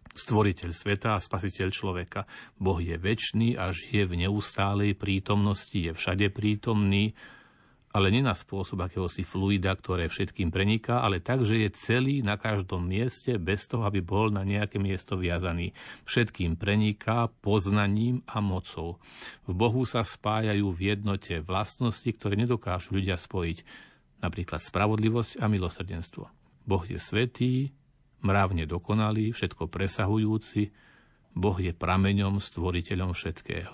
Stvoriteľ sveta a spasiteľ človeka. Boh je väčší a žije v neustálej prítomnosti, je všade prítomný, ale nie na spôsob akéhosi fluida, ktoré všetkým preniká, ale tak, že je celý na každom mieste, bez toho, aby bol na nejaké miesto viazaný. Všetkým preniká poznaním a mocou. V Bohu sa spájajú v jednote vlastnosti, ktoré nedokážu ľudia spojiť, napríklad spravodlivosť a milosrdenstvo. Boh je svetý, mravne dokonalý, všetko presahujúci, Boh je prameňom, stvoriteľom všetkého.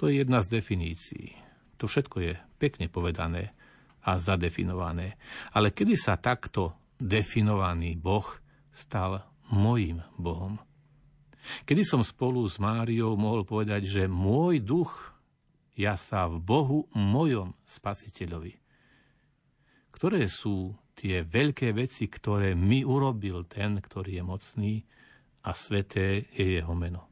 To je jedna z definícií. To všetko je pekne povedané a zadefinované. Ale kedy sa takto definovaný Boh stal mojim Bohom? Kedy som spolu s Máriou mohol povedať, že môj duch ja sa v Bohu mojom spasiteľovi. Ktoré sú tie veľké veci, ktoré mi urobil ten, ktorý je mocný a sveté je jeho meno.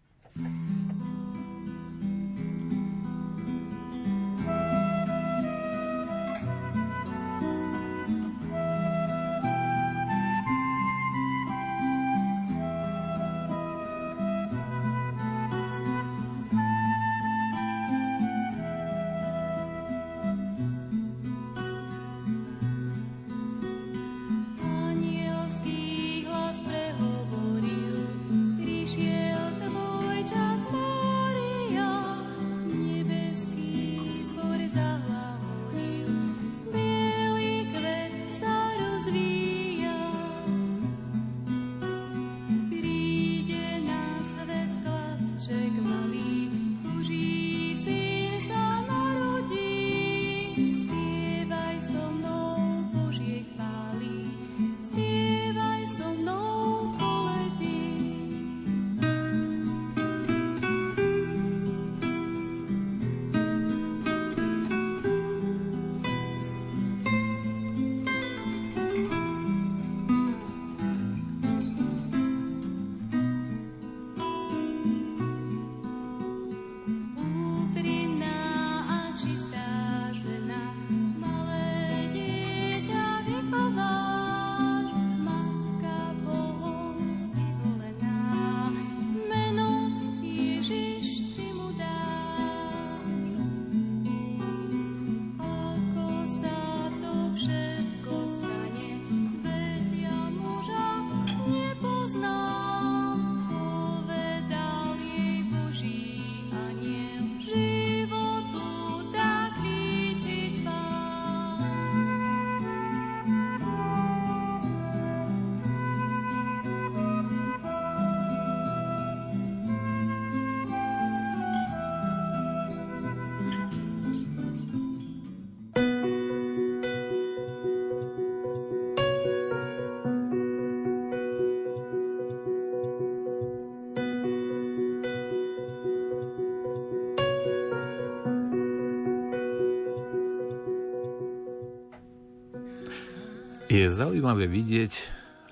Je zaujímavé vidieť,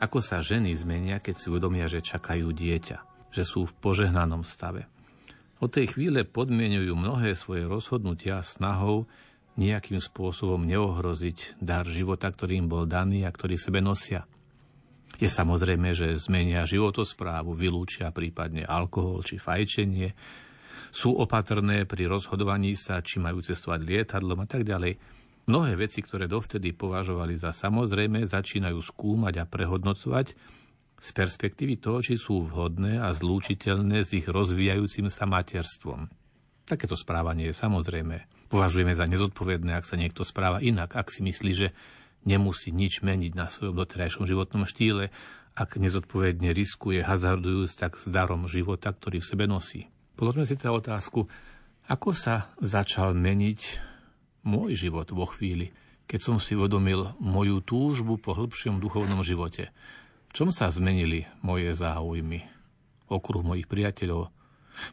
ako sa ženy zmenia, keď si uvedomia, že čakajú dieťa, že sú v požehnanom stave. Od tej chvíle podmienujú mnohé svoje rozhodnutia snahou nejakým spôsobom neohroziť dar života, ktorý im bol daný a ktorý sebe nosia. Je samozrejme, že zmenia životosprávu, vylúčia prípadne alkohol či fajčenie, sú opatrné pri rozhodovaní sa, či majú cestovať lietadlom a tak ďalej. Mnohé veci, ktoré dovtedy považovali za samozrejme, začínajú skúmať a prehodnocovať z perspektívy toho, či sú vhodné a zlúčiteľné s ich rozvíjajúcim sa materstvom. Takéto správanie je samozrejme. Považujeme za nezodpovedné, ak sa niekto správa inak, ak si myslí, že nemusí nič meniť na svojom doterajšom životnom štýle, ak nezodpovedne riskuje hazardujúc tak s darom života, ktorý v sebe nosí. Položme si teda otázku, ako sa začal meniť môj život vo chvíli, keď som si uvedomil moju túžbu po hĺbšom duchovnom živote. V čom sa zmenili moje záujmy, okruh mojich priateľov,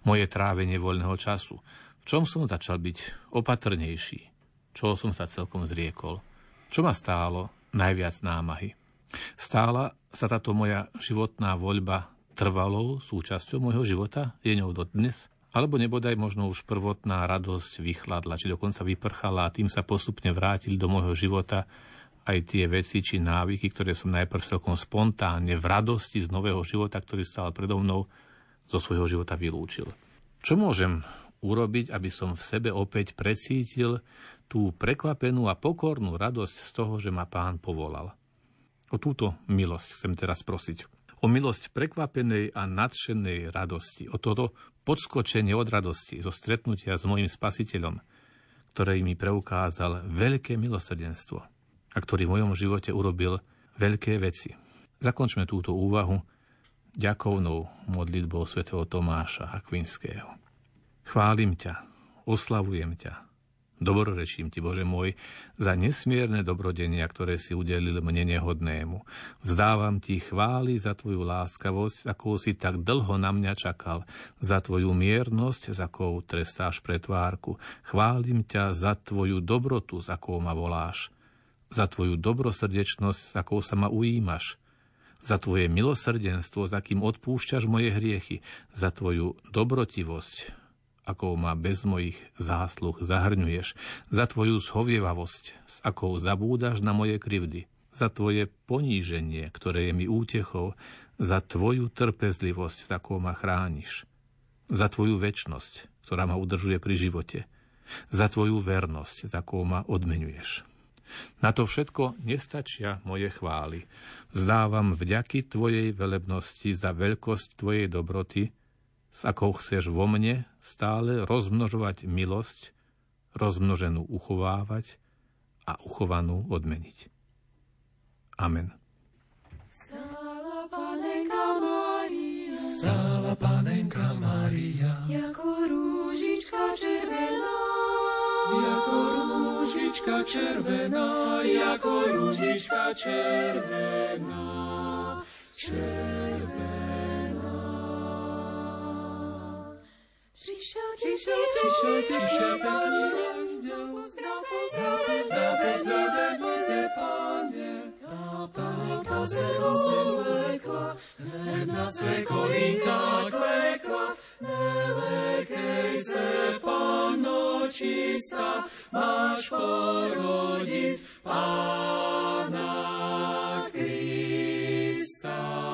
moje trávenie voľného času? V čom som začal byť opatrnejší? Čo som sa celkom zriekol? Čo ma stálo najviac námahy? Stála sa táto moja životná voľba trvalou súčasťou môjho života? Je ňou dodnes? Alebo nebodaj možno už prvotná radosť vychladla, či dokonca vyprchala a tým sa postupne vrátili do môjho života aj tie veci či návyky, ktoré som najprv celkom spontánne v radosti z nového života, ktorý stál predo mnou, zo svojho života vylúčil. Čo môžem urobiť, aby som v sebe opäť precítil tú prekvapenú a pokornú radosť z toho, že ma pán povolal? O túto milosť chcem teraz prosiť o milosť prekvapenej a nadšenej radosti, o toto podskočenie od radosti zo stretnutia s mojim spasiteľom, ktorý mi preukázal veľké milosrdenstvo a ktorý v mojom živote urobil veľké veci. Zakončme túto úvahu ďakovnou modlitbou svätého Tomáša Akvinského. Chválim ťa, oslavujem ťa, Dobrorečím ti, Bože môj, za nesmierne dobrodenia, ktoré si udelil mne nehodnému. Vzdávam ti chváli za tvoju láskavosť, ako si tak dlho na mňa čakal, za tvoju miernosť, za akou trestáš pretvárku. Chválim ťa za tvoju dobrotu, za akou ma voláš, za tvoju dobrosrdečnosť, za akou sa ma ujímaš, za tvoje milosrdenstvo, za kým odpúšťaš moje hriechy, za tvoju dobrotivosť, akou ma bez mojich zásluh zahrňuješ, za tvoju zhovievavosť, s akou zabúdaš na moje krivdy, za tvoje poníženie, ktoré je mi útechou, za tvoju trpezlivosť, s akou ma chrániš, za tvoju väčnosť, ktorá ma udržuje pri živote, za tvoju vernosť, za akou ma odmenuješ. Na to všetko nestačia moje chvály. Vzdávam vďaky Tvojej velebnosti za veľkosť Tvojej dobroty, s akou chceš vo mne stále rozmnožovať milosť, rozmnoženú uchovávať a uchovanú odmeniť. Amen. Stála panenka Mária, stála panenka Mária, jako rúžička červená, jako rúžička červená, jako rúžička červená, červená. Přišel, přišel, přišel, přišel ten anděl. Pozdrav, pozdrav, pozdrav, pozdrav, pane, pane. Ta panka se rozvlekla, hned na své kolínka klekla. Nelekej se, pano čistá, máš porodit Pána Krista.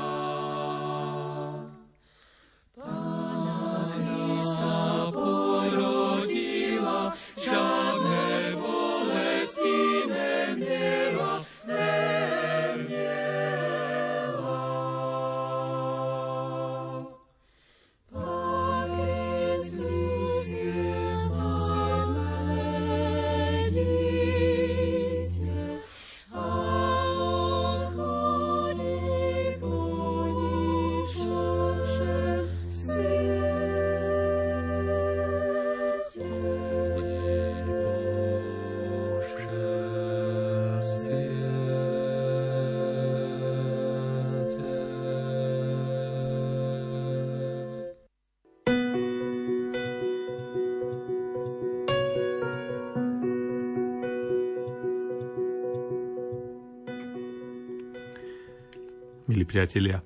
Priatelia,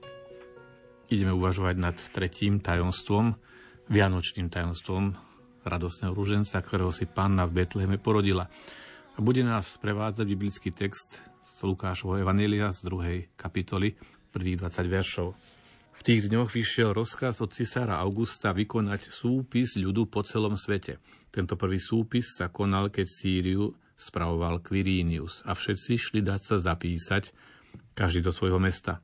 ideme uvažovať nad tretím tajomstvom, vianočným tajomstvom radosného rúženca, ktorého si panna v Betleheme porodila. A bude nás prevádzať biblický text z Lukášovho Evanília z druhej kapitoly, prvých 20 veršov. V tých dňoch vyšiel rozkaz od cisára Augusta vykonať súpis ľudu po celom svete. Tento prvý súpis sa konal, keď Sýriu spravoval Quirinius a všetci šli dať sa zapísať, každý do svojho mesta.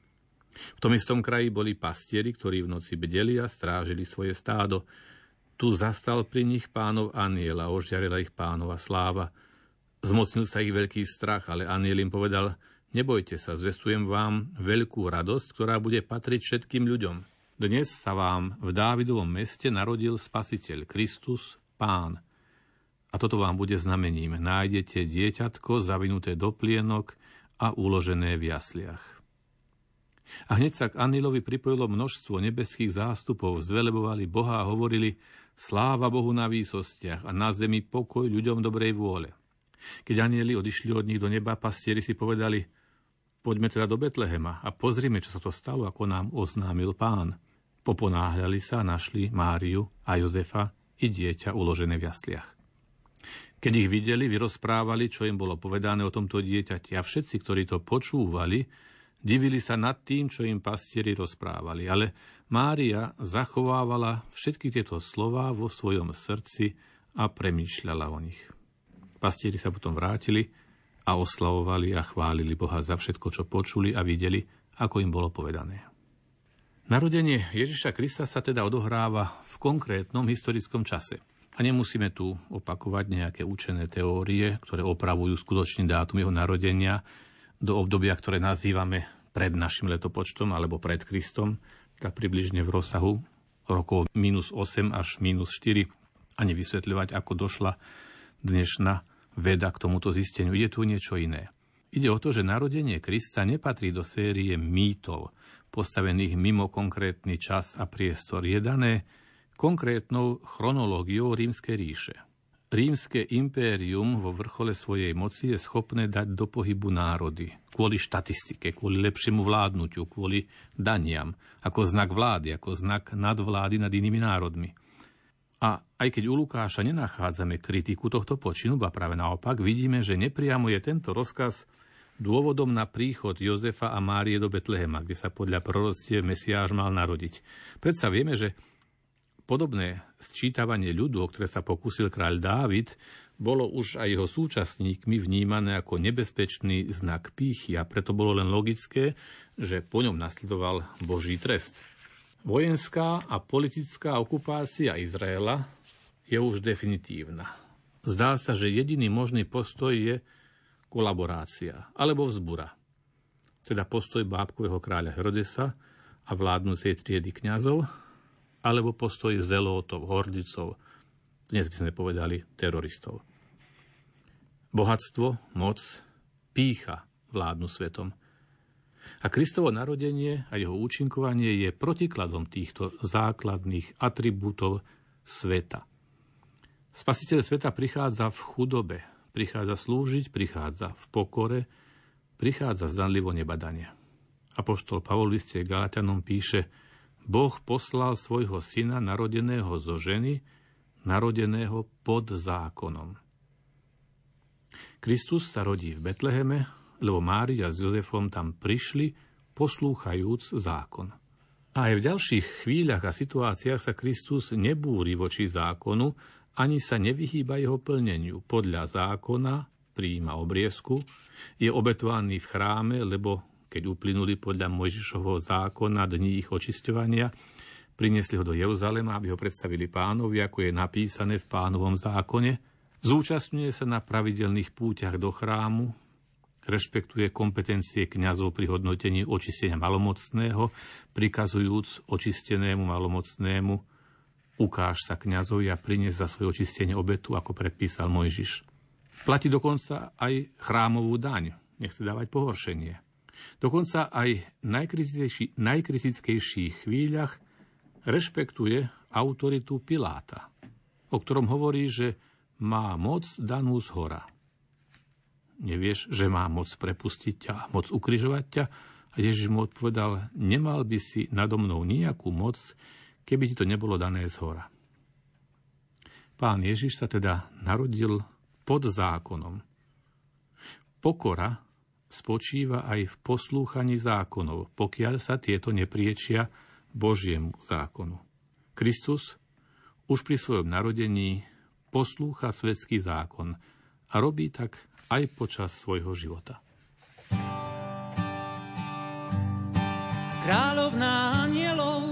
V tom istom kraji boli pastieri, ktorí v noci bdeli a strážili svoje stádo. Tu zastal pri nich pánov aniel a ožiarila ich pánova sláva. Zmocnil sa ich veľký strach, ale aniel im povedal, nebojte sa, zvestujem vám veľkú radosť, ktorá bude patriť všetkým ľuďom. Dnes sa vám v Dávidovom meste narodil Spasiteľ, Kristus, Pán. A toto vám bude znamením. Nájdete dieťatko zavinuté do plienok a uložené v jasliach. A hneď sa k Anilovi pripojilo množstvo nebeských zástupov, zvelebovali Boha a hovorili Sláva Bohu na výsostiach a na zemi pokoj ľuďom dobrej vôle. Keď anieli odišli od nich do neba, pastieri si povedali Poďme teda do Betlehema a pozrime, čo sa to stalo, ako nám oznámil pán. Poponáhľali sa, našli Máriu a Jozefa i dieťa uložené v jasliach. Keď ich videli, vyrozprávali, čo im bolo povedané o tomto dieťati a všetci, ktorí to počúvali, Divili sa nad tým, čo im pastieri rozprávali, ale Mária zachovávala všetky tieto slová vo svojom srdci a premýšľala o nich. Pastieri sa potom vrátili a oslavovali a chválili Boha za všetko, čo počuli a videli, ako im bolo povedané. Narodenie Ježiša Krista sa teda odohráva v konkrétnom historickom čase. A nemusíme tu opakovať nejaké učené teórie, ktoré opravujú skutočný dátum jeho narodenia, do obdobia, ktoré nazývame pred našim letopočtom alebo pred Kristom, tak približne v rozsahu rokov minus 8 až minus 4 a nevysvetľovať, ako došla dnešná veda k tomuto zisteniu. Ide tu niečo iné. Ide o to, že narodenie Krista nepatrí do série mýtov, postavených mimo konkrétny čas a priestor. Je dané konkrétnou chronológiou rímskej ríše. Rímske impérium vo vrchole svojej moci je schopné dať do pohybu národy kvôli štatistike, kvôli lepšiemu vládnutiu, kvôli daniam, ako znak vlády, ako znak nadvlády nad inými národmi. A aj keď u Lukáša nenachádzame kritiku tohto počinu, ba práve naopak, vidíme, že nepriamo je tento rozkaz dôvodom na príchod Jozefa a Márie do Betlehema, kde sa podľa proroctiev Mesiáš mal narodiť. Predsa vieme, že Podobné sčítavanie ľudu, o ktoré sa pokúsil kráľ Dávid, bolo už aj jeho súčasníkmi vnímané ako nebezpečný znak pýchy a preto bolo len logické, že po ňom nasledoval Boží trest. Vojenská a politická okupácia Izraela je už definitívna. Zdá sa, že jediný možný postoj je kolaborácia alebo vzbura. Teda postoj bábkového kráľa Herodesa a vládnucej triedy kňazov alebo postoj zelótov, hordicov, dnes by sme povedali teroristov. Bohatstvo, moc, pícha vládnu svetom. A Kristovo narodenie a jeho účinkovanie je protikladom týchto základných atribútov sveta. Spasiteľ sveta prichádza v chudobe, prichádza slúžiť, prichádza v pokore, prichádza zdanlivo nebadanie. Apoštol Pavol v liste Galatianom píše – Boh poslal svojho syna narodeného zo ženy, narodeného pod zákonom. Kristus sa rodí v Betleheme, lebo Mária s Jozefom tam prišli, poslúchajúc zákon. A aj v ďalších chvíľach a situáciách sa Kristus nebúri voči zákonu, ani sa nevyhýba jeho plneniu. Podľa zákona príjima obriezku, je obetovaný v chráme, lebo keď uplynuli podľa Mojžišovho zákona dní ich očisťovania, priniesli ho do Jeruzalema, aby ho predstavili pánovi, ako je napísané v pánovom zákone. Zúčastňuje sa na pravidelných púťach do chrámu, rešpektuje kompetencie kňazov pri hodnotení očistenia malomocného, prikazujúc očistenému malomocnému Ukáž sa kňazovi a prinies za svoje očistenie obetu, ako predpísal Mojžiš. Platí dokonca aj chrámovú daň. Nechce dávať pohoršenie. Dokonca aj v najkritickejších chvíľach rešpektuje autoritu Piláta, o ktorom hovorí, že má moc danú z hora. Nevieš, že má moc prepustiť ťa, moc ukrižovať ťa? A Ježiš mu odpovedal, nemal by si nado mnou nejakú moc, keby ti to nebolo dané z hora. Pán Ježiš sa teda narodil pod zákonom. Pokora spočíva aj v poslúchaní zákonov, pokiaľ sa tieto nepriečia Božiemu zákonu. Kristus už pri svojom narodení poslúcha svetský zákon a robí tak aj počas svojho života. Kráľovná anielov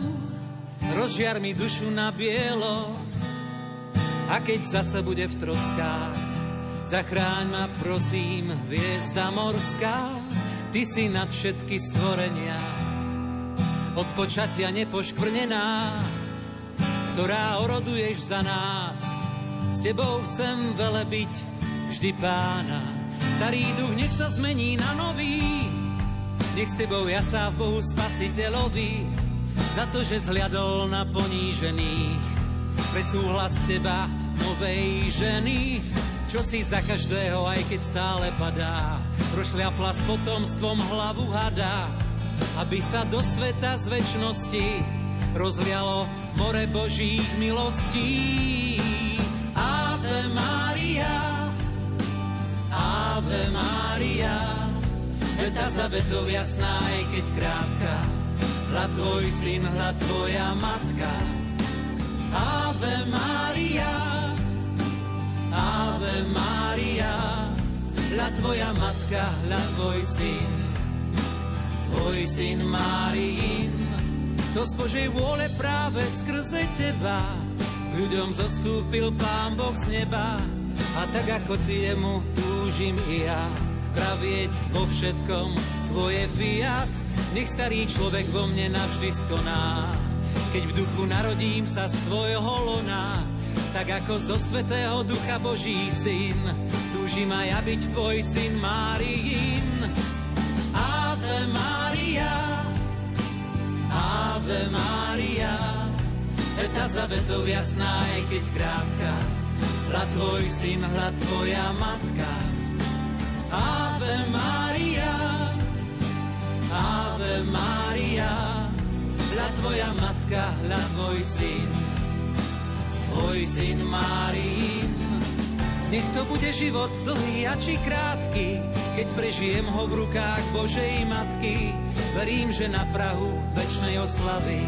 rozžiar mi dušu na bielo a keď zase bude v troskách, zachráň ma prosím, hviezda morská, ty si nad všetky stvorenia, od počatia nepoškvrnená, ktorá oroduješ za nás. S tebou chcem velebiť vždy pána. Starý duch nech sa zmení na nový, nech s tebou ja sa v Bohu spasiteľovi, za to, že zhľadol na ponížených. Pre súhlas teba, novej ženy, čo si za každého, aj keď stále padá, prošľapla s potomstvom hlavu hada, aby sa do sveta z väčšnosti rozlialo more Božích milostí. Ave Maria, Ave Maria, veta za vetou jasná, aj keď krátka, hľa tvoj syn, hľa tvoja matka. Ave Maria, Ave Maria, hľa tvoja matka, hľa tvoj syn, tvoj syn Máriin. To z Božej vôle práve skrze teba ľuďom zostúpil Pán Boh z neba a tak ako ty jemu túžim i ja pravieť vo všetkom tvoje fiat. Nech starý človek vo mne navždy skoná, keď v duchu narodím sa z tvojho lona. Tak ako zo Svetého Ducha Boží syn, túžim aj ja byť tvoj syn Máriin. Ave Maria, Ave Maria, Eta za vetou jasná, aj keď krátka, hľa tvoj syn, hľa tvoja matka. Ave Maria, Ave Maria, hľa tvoja matka, hľa tvoj syn, tvoj syn Máriin. Nech to bude život dlhý a či krátky, keď prežijem ho v rukách Božej Matky. Verím, že na Prahu večnej oslavy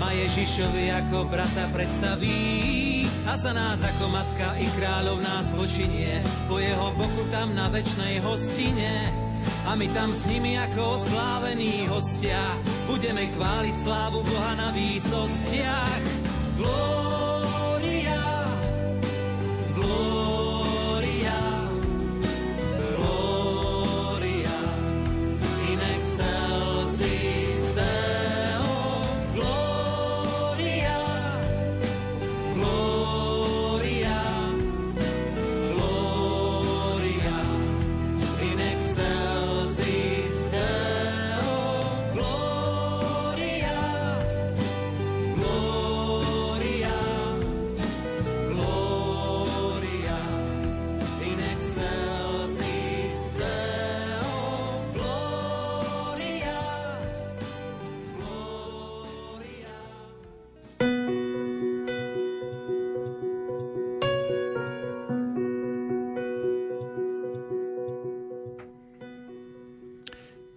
ma Ježišovi ako brata predstaví. A za nás ako matka i kráľov nás počinie, po jeho boku tam na večnej hostine. A my tam s nimi ako oslávení hostia, budeme chváliť slávu Boha na výsostiach. Glória,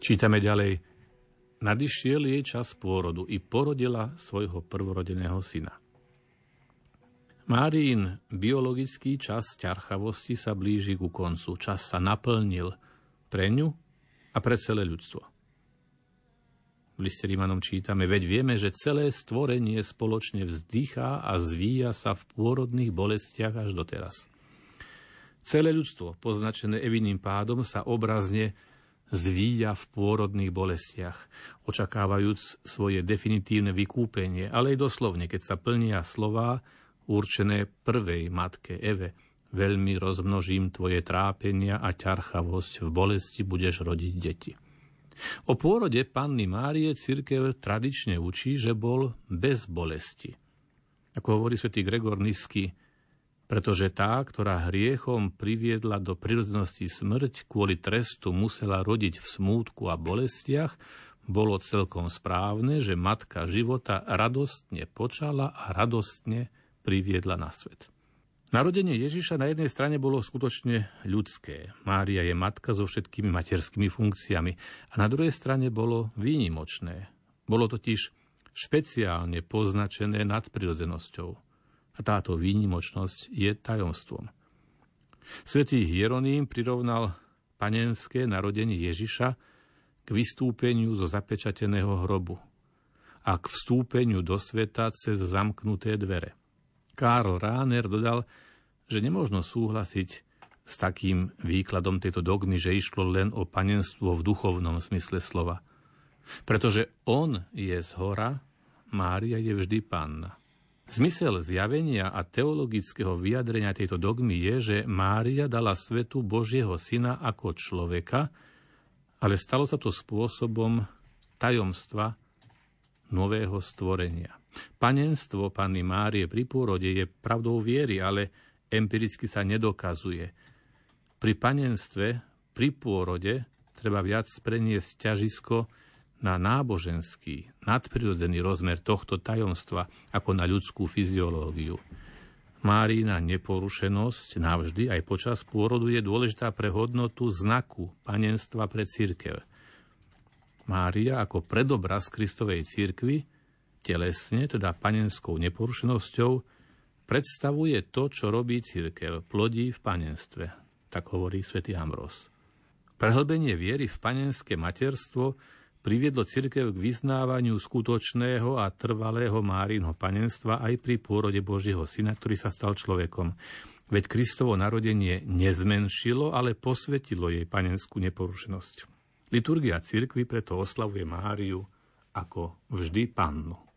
Čítame ďalej. Nadišiel jej čas pôrodu i porodila svojho prvorodeného syna. Máriin biologický čas ťarchavosti sa blíži ku koncu. Čas sa naplnil pre ňu a pre celé ľudstvo. V liste Rímanom čítame, veď vieme, že celé stvorenie spoločne vzdychá a zvíja sa v pôrodných bolestiach až doteraz. Celé ľudstvo, poznačené Eviným pádom, sa obrazne zvíja v pôrodných bolestiach, očakávajúc svoje definitívne vykúpenie, ale aj doslovne, keď sa plnia slová určené prvej matke Eve. Veľmi rozmnožím tvoje trápenia a ťarchavosť, v bolesti budeš rodiť deti. O pôrode panny Márie církev tradične učí, že bol bez bolesti. Ako hovorí svätý Gregor Nisky, pretože tá, ktorá hriechom priviedla do prirodzenosti smrť, kvôli trestu musela rodiť v smútku a bolestiach, bolo celkom správne, že matka života radostne počala a radostne priviedla na svet. Narodenie Ježiša na jednej strane bolo skutočne ľudské. Mária je matka so všetkými materskými funkciami a na druhej strane bolo výnimočné. Bolo totiž špeciálne poznačené nadprirodzenosťou a táto výnimočnosť je tajomstvom. Svetý Hieroným prirovnal panenské narodenie Ježiša k vystúpeniu zo zapečateného hrobu a k vstúpeniu do sveta cez zamknuté dvere. Karl Rahner dodal, že nemožno súhlasiť s takým výkladom tejto dogmy, že išlo len o panenstvo v duchovnom smysle slova. Pretože on je z hora, Mária je vždy panna. Zmysel zjavenia a teologického vyjadrenia tejto dogmy je, že Mária dala svetu Božieho syna ako človeka, ale stalo sa to spôsobom tajomstva nového stvorenia. Panenstvo Panny Márie pri pôrode je pravdou viery, ale empiricky sa nedokazuje. Pri panenstve, pri pôrode, treba viac preniesť ťažisko na náboženský, nadprirodzený rozmer tohto tajomstva ako na ľudskú fyziológiu. Márina neporušenosť navždy aj počas pôrodu je dôležitá pre hodnotu znaku panenstva pre církev. Mária ako predobraz Kristovej církvy, telesne, teda panenskou neporušenosťou, predstavuje to, čo robí církev, plodí v panenstve, tak hovorí svätý Ambros. Prehlbenie viery v panenské materstvo priviedlo cirkev k vyznávaniu skutočného a trvalého Márinho panenstva aj pri pôrode Božieho syna, ktorý sa stal človekom. Veď Kristovo narodenie nezmenšilo, ale posvetilo jej panenskú neporušenosť. Liturgia cirkvy preto oslavuje Máriu ako vždy pannu.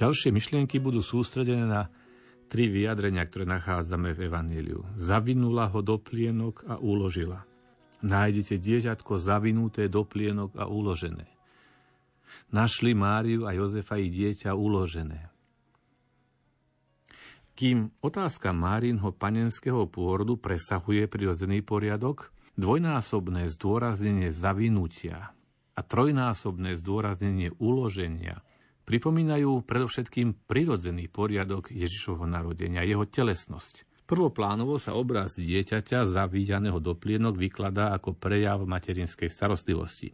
Ďalšie myšlienky budú sústredené na tri vyjadrenia, ktoré nachádzame v Evaníliu. Zavinula ho do plienok a uložila. Nájdete dieťatko zavinuté do plienok a uložené. Našli Máriu a Jozefa i dieťa uložené. Kým otázka Márinho panenského pôrodu presahuje prirodzený poriadok, dvojnásobné zdôraznenie zavinutia a trojnásobné zdôraznenie uloženia – pripomínajú predovšetkým prirodzený poriadok Ježišovho narodenia, jeho telesnosť. Prvoplánovo sa obraz dieťaťa zavíjaného do plienok vykladá ako prejav materinskej starostlivosti.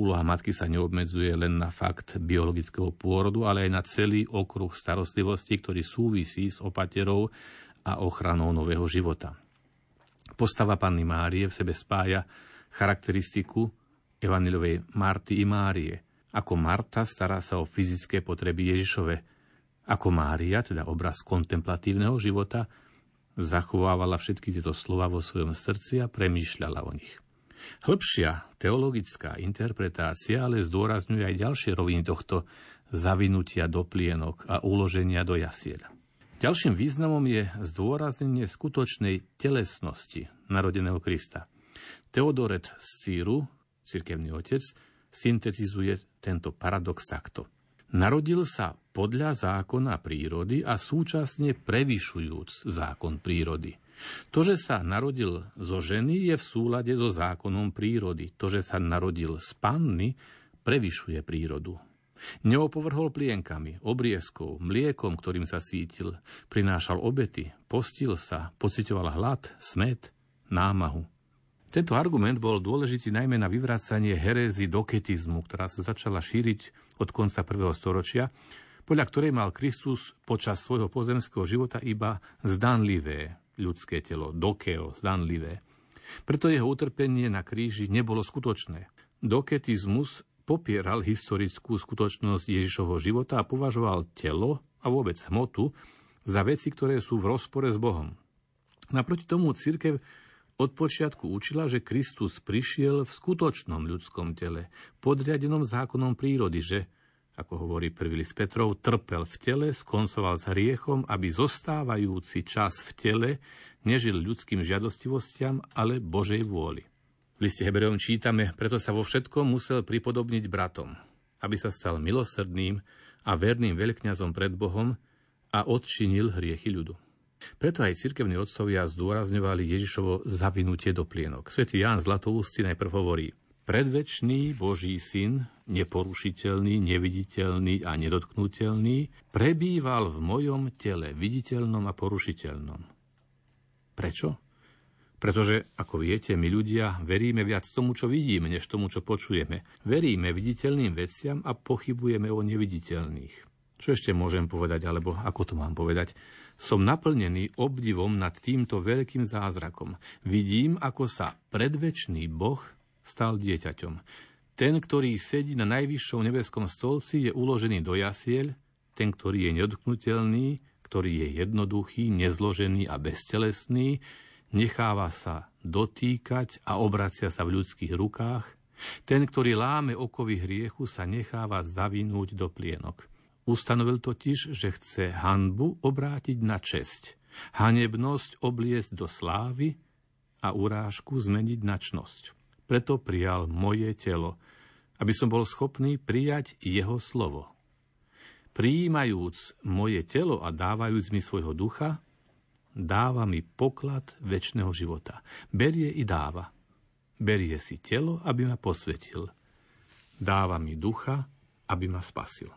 Úloha matky sa neobmedzuje len na fakt biologického pôrodu, ale aj na celý okruh starostlivosti, ktorý súvisí s opaterou a ochranou nového života. Postava Panny Márie v sebe spája charakteristiku Evanilovej Marty i Márie – ako Marta stará sa o fyzické potreby Ježišove. Ako Mária, teda obraz kontemplatívneho života, zachovávala všetky tieto slova vo svojom srdci a premýšľala o nich. Hĺbšia teologická interpretácia ale zdôrazňuje aj ďalšie roviny tohto zavinutia do plienok a uloženia do jasiel. Ďalším významom je zdôraznenie skutočnej telesnosti narodeného Krista. Teodoret z Círu, cirkevný otec, syntetizuje tento paradox takto. Narodil sa podľa zákona prírody a súčasne prevyšujúc zákon prírody. To, že sa narodil zo ženy, je v súlade so zákonom prírody. To, že sa narodil z panny, prevyšuje prírodu. Neopovrhol plienkami, obriezkou, mliekom, ktorým sa sítil, prinášal obety, postil sa, pocitoval hlad, smet, námahu. Tento argument bol dôležitý najmä na vyvracanie herézy doketizmu, ktorá sa začala šíriť od konca prvého storočia, podľa ktorej mal Kristus počas svojho pozemského života iba zdanlivé ľudské telo, dokeo, zdanlivé. Preto jeho utrpenie na kríži nebolo skutočné. Doketizmus popieral historickú skutočnosť Ježišovho života a považoval telo a vôbec hmotu za veci, ktoré sú v rozpore s Bohom. Naproti tomu církev od počiatku učila, že Kristus prišiel v skutočnom ľudskom tele, podriadenom zákonom prírody, že, ako hovorí prvý list Petrov, trpel v tele, skoncoval s hriechom, aby zostávajúci čas v tele nežil ľudským žiadostivostiam, ale Božej vôli. V liste Hebrejom čítame, preto sa vo všetkom musel pripodobniť bratom, aby sa stal milosrdným a verným veľkňazom pred Bohom a odčinil hriechy ľudu. Preto aj cirkevní otcovia zdôrazňovali Ježišovo zavinutie do plienok. Svetý Ján Zlatoústy najprv hovorí, Predvečný Boží syn, neporušiteľný, neviditeľný a nedotknutelný, prebýval v mojom tele, viditeľnom a porušiteľnom. Prečo? Pretože, ako viete, my ľudia veríme viac tomu, čo vidíme, než tomu, čo počujeme. Veríme viditeľným veciam a pochybujeme o neviditeľných. Čo ešte môžem povedať, alebo ako to mám povedať? Som naplnený obdivom nad týmto veľkým zázrakom. Vidím, ako sa predvečný Boh stal dieťaťom. Ten, ktorý sedí na najvyššom nebeskom stolci, je uložený do jasiel, ten, ktorý je nedotknutelný, ktorý je jednoduchý, nezložený a beztelesný, necháva sa dotýkať a obracia sa v ľudských rukách, ten, ktorý láme okovy hriechu, sa necháva zavinúť do plienok. Ustanovil totiž, že chce hanbu obrátiť na česť, hanebnosť obliesť do slávy a urážku zmeniť na čnosť. Preto prijal moje telo, aby som bol schopný prijať jeho slovo. Prijímajúc moje telo a dávajúc mi svojho ducha, dáva mi poklad väčšného života. Berie i dáva. Berie si telo, aby ma posvetil. Dáva mi ducha, aby ma spasil.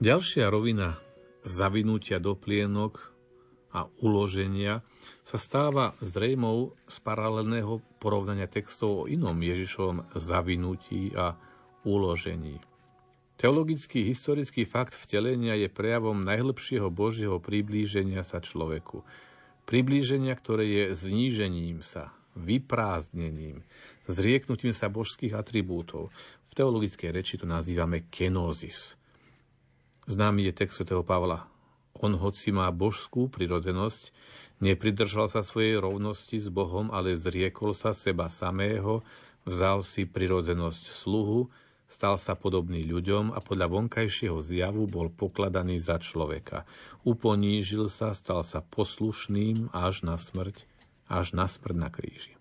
Ďalšia rovina zavinutia do plienok a uloženia sa stáva zrejmou z paralelného porovnania textov o inom Ježišovom zavinutí a uložení. Teologický historický fakt vtelenia je prejavom najhlbšieho Božieho priblíženia sa človeku. Priblíženia, ktoré je znížením sa, vyprázdnením, zrieknutím sa božských atribútov. V teologickej reči to nazývame kenózis. Známy je text svätého Pavla. On, hoci má božskú prirodzenosť, nepridržal sa svojej rovnosti s Bohom, ale zriekol sa seba samého, vzal si prirodzenosť sluhu, stal sa podobný ľuďom a podľa vonkajšieho zjavu bol pokladaný za človeka. Uponížil sa, stal sa poslušným až na smrť, až na smrť na kríži.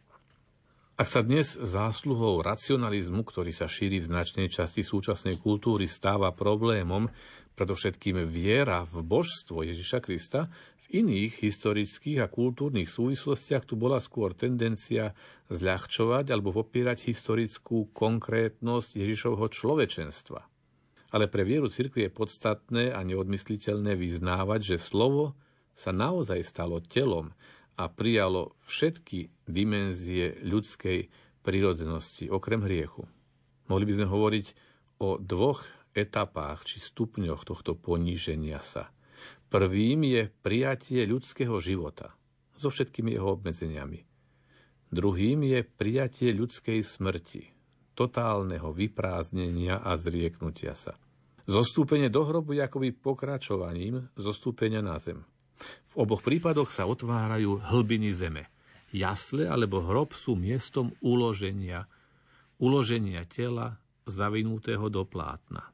Ak sa dnes zásluhou racionalizmu, ktorý sa šíri v značnej časti súčasnej kultúry, stáva problémom, predovšetkým viera v božstvo Ježiša Krista, v iných historických a kultúrnych súvislostiach tu bola skôr tendencia zľahčovať alebo popierať historickú konkrétnosť Ježišovho človečenstva. Ale pre vieru cirkvi je podstatné a neodmysliteľné vyznávať, že slovo sa naozaj stalo telom a prijalo všetky dimenzie ľudskej prírodzenosti, okrem hriechu. Mohli by sme hovoriť o dvoch etapách či stupňoch tohto poníženia sa. Prvým je prijatie ľudského života so všetkými jeho obmedzeniami. Druhým je prijatie ľudskej smrti, totálneho vyprázdnenia a zrieknutia sa. Zostúpenie do hrobu je akoby pokračovaním zostúpenia na zem. V oboch prípadoch sa otvárajú hlbiny zeme. Jasle alebo hrob sú miestom uloženia, uloženia tela zavinutého do plátna.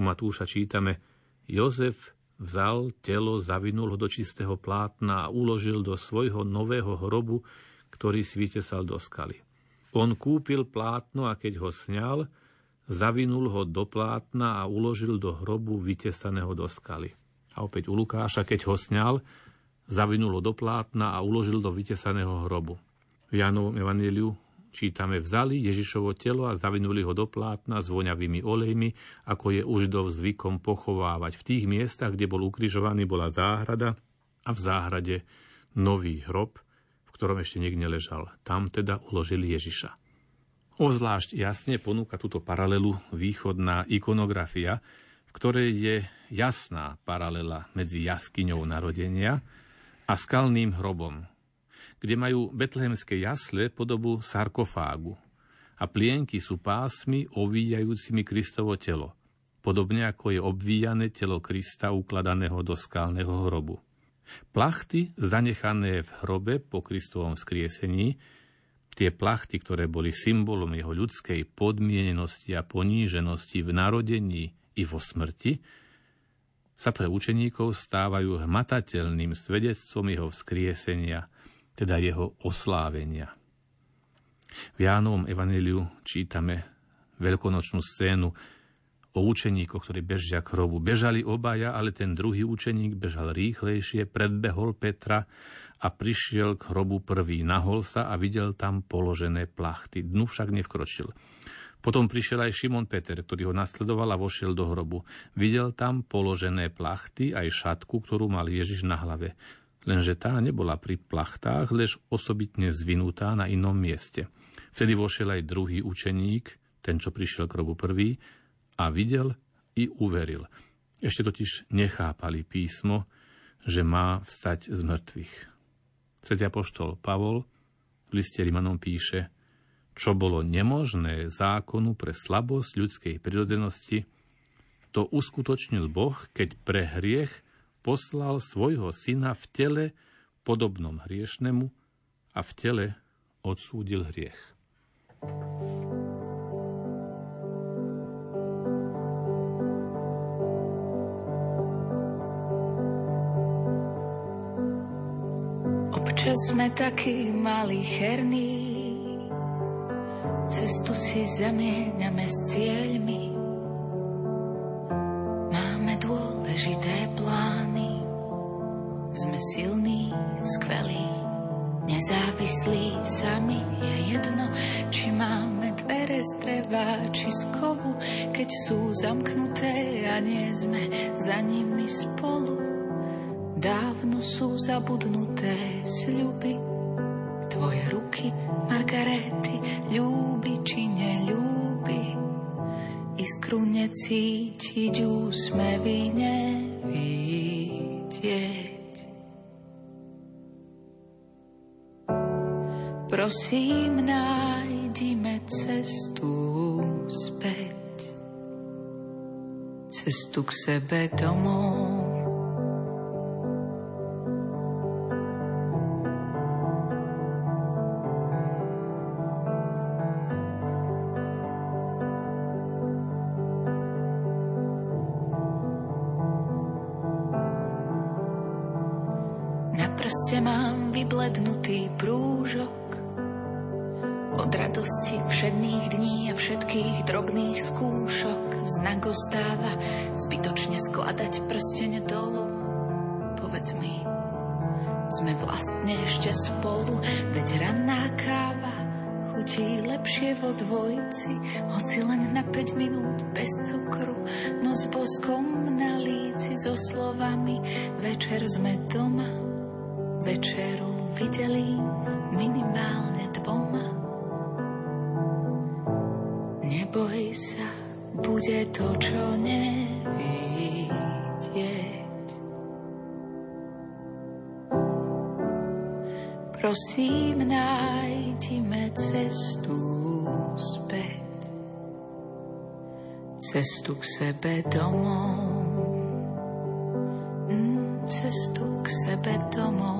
U Matúša čítame, Jozef vzal telo, zavinul ho do čistého plátna a uložil do svojho nového hrobu, ktorý svítesal do skaly. On kúpil plátno a keď ho sňal, zavinul ho do plátna a uložil do hrobu vytesaného do skaly. A opäť u Lukáša, keď ho sňal, zavinul ho do plátna a uložil do vytesaného hrobu. V Jánovom evaníliu čítame, vzali Ježišovo telo a zavinuli ho do plátna s voňavými olejmi, ako je už do zvykom pochovávať. V tých miestach, kde bol ukrižovaný, bola záhrada a v záhrade nový hrob, v ktorom ešte niekde ležal. Tam teda uložili Ježiša. Ozvlášť jasne ponúka túto paralelu východná ikonografia, v ktorej je jasná paralela medzi jaskyňou narodenia a skalným hrobom, kde majú betlehemské jasle podobu sarkofágu a plienky sú pásmy ovíjajúcimi Kristovo telo, podobne ako je obvíjane telo Krista ukladaného do skalného hrobu. Plachty zanechané v hrobe po Kristovom skriesení, tie plachty, ktoré boli symbolom jeho ľudskej podmienenosti a poníženosti v narodení i vo smrti, sa pre učeníkov stávajú hmatateľným svedectvom jeho vzkriesenia, teda jeho oslávenia. V Jánovom evaníliu čítame veľkonočnú scénu o učeníkoch, ktorí bežia k hrobu. Bežali obaja, ale ten druhý učeník bežal rýchlejšie, predbehol Petra a prišiel k hrobu prvý. Nahol sa a videl tam položené plachty. Dnu však nevkročil. Potom prišiel aj Šimon Peter, ktorý ho nasledoval a vošiel do hrobu. Videl tam položené plachty aj šatku, ktorú mal Ježiš na hlave. Lenže tá nebola pri plachtách, lež osobitne zvinutá na inom mieste. Vtedy vošiel aj druhý učeník, ten, čo prišiel k hrobu prvý, a videl i uveril. Ešte totiž nechápali písmo, že má vstať z mŕtvych. Svetý apoštol Pavol v liste Rimanom píše – čo bolo nemožné zákonu pre slabosť ľudskej prirodzenosti, to uskutočnil Boh, keď pre hriech poslal svojho syna v tele podobnom hriešnemu a v tele odsúdil hriech. Občas sme takí malí cherní, Cestu si zamieňame s cieľmi. Máme dôležité. Sme silní, skvelí, nezávislí sami. Je jedno, či máme dvere z dreva, či z kovu, keď sú zamknuté a nie sme za nimi spolu. Dávno sú zabudnuté sľuby, tvoje ruky, Margarety, ľúbi či neľúbi, iskru necítiť, úsmevy nevidieť. Prosím, nájdime cestu späť, cestu k sebe domov. Vlastne ešte spolu, veď ranná káva chutí lepšie vo dvojci, hoci len na 5 minút bez cukru, no s boskom na líci so slovami, večer sme doma večeru videli minimálne dvoma. Neboj sa, bude to, čo nevidieť. Prosím, nájdime cestu späť, cestu k sebe domov, mm, cestu k sebe domov.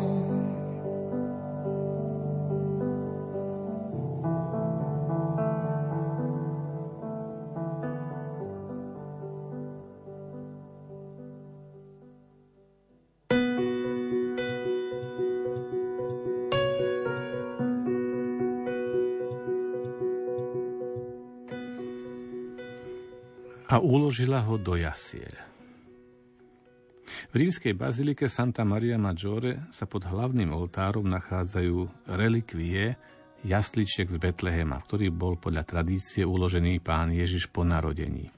Uložila ho do jasiel. V rímskej bazilike Santa Maria Maggiore sa pod hlavným oltárom nachádzajú relikvie jasličiek z Betlehema, ktorý bol podľa tradície uložený pán Ježiš po narodení.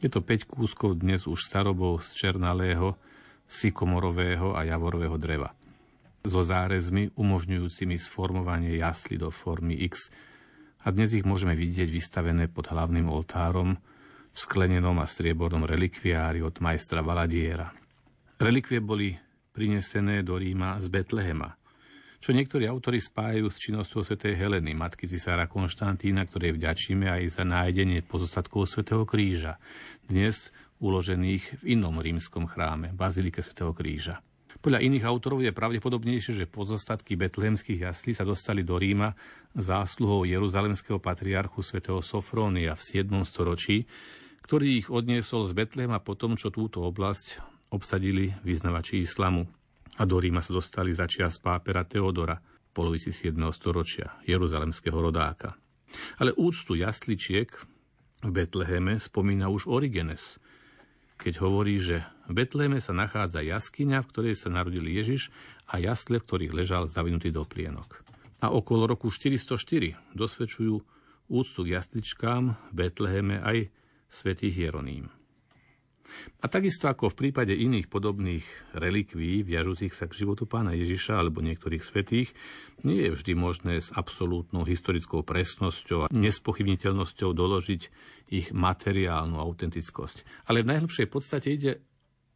Je to 5 kúskov dnes už starobou z černalého, sykomorového a javorového dreva. So zárezmi umožňujúcimi sformovanie jasly do formy X a dnes ich môžeme vidieť vystavené pod hlavným oltárom, v sklenenom a striebornom relikviári od majstra Valadiera. Relikvie boli prinesené do Ríma z Betlehema, čo niektorí autori spájajú s činnosťou svätej Heleny, matky cisára Konštantína, ktorej vďačíme aj za nájdenie pozostatkov svätého kríža, dnes uložených v inom rímskom chráme, Bazilike svätého kríža. Podľa iných autorov je pravdepodobnejšie, že pozostatky betlehemských jaslí sa dostali do Ríma zásluhou jeruzalemského patriarchu svätého Sofrónia v 7. storočí, ktorý ich odniesol z Betlema po tom, čo túto oblasť obsadili vyznavači islamu a do Ríma sa dostali začias pápera Teodora v polovici 7. storočia, jeruzalemského rodáka. Ale úctu jasličiek v Betleheme spomína už Origenes, keď hovorí, že v Betleheme sa nachádza jaskyňa, v ktorej sa narodil Ježiš a jasle, v ktorých ležal zavinutý doplienok. A okolo roku 404 dosvedčujú úctu k jasličkám v Betleheme aj svätých Jeroným. A takisto ako v prípade iných podobných relikví, viažúcich sa k životu pána Ježiša alebo niektorých svetých, nie je vždy možné s absolútnou historickou presnosťou a nespochybniteľnosťou doložiť ich materiálnu autentickosť. Ale v najhlbšej podstate ide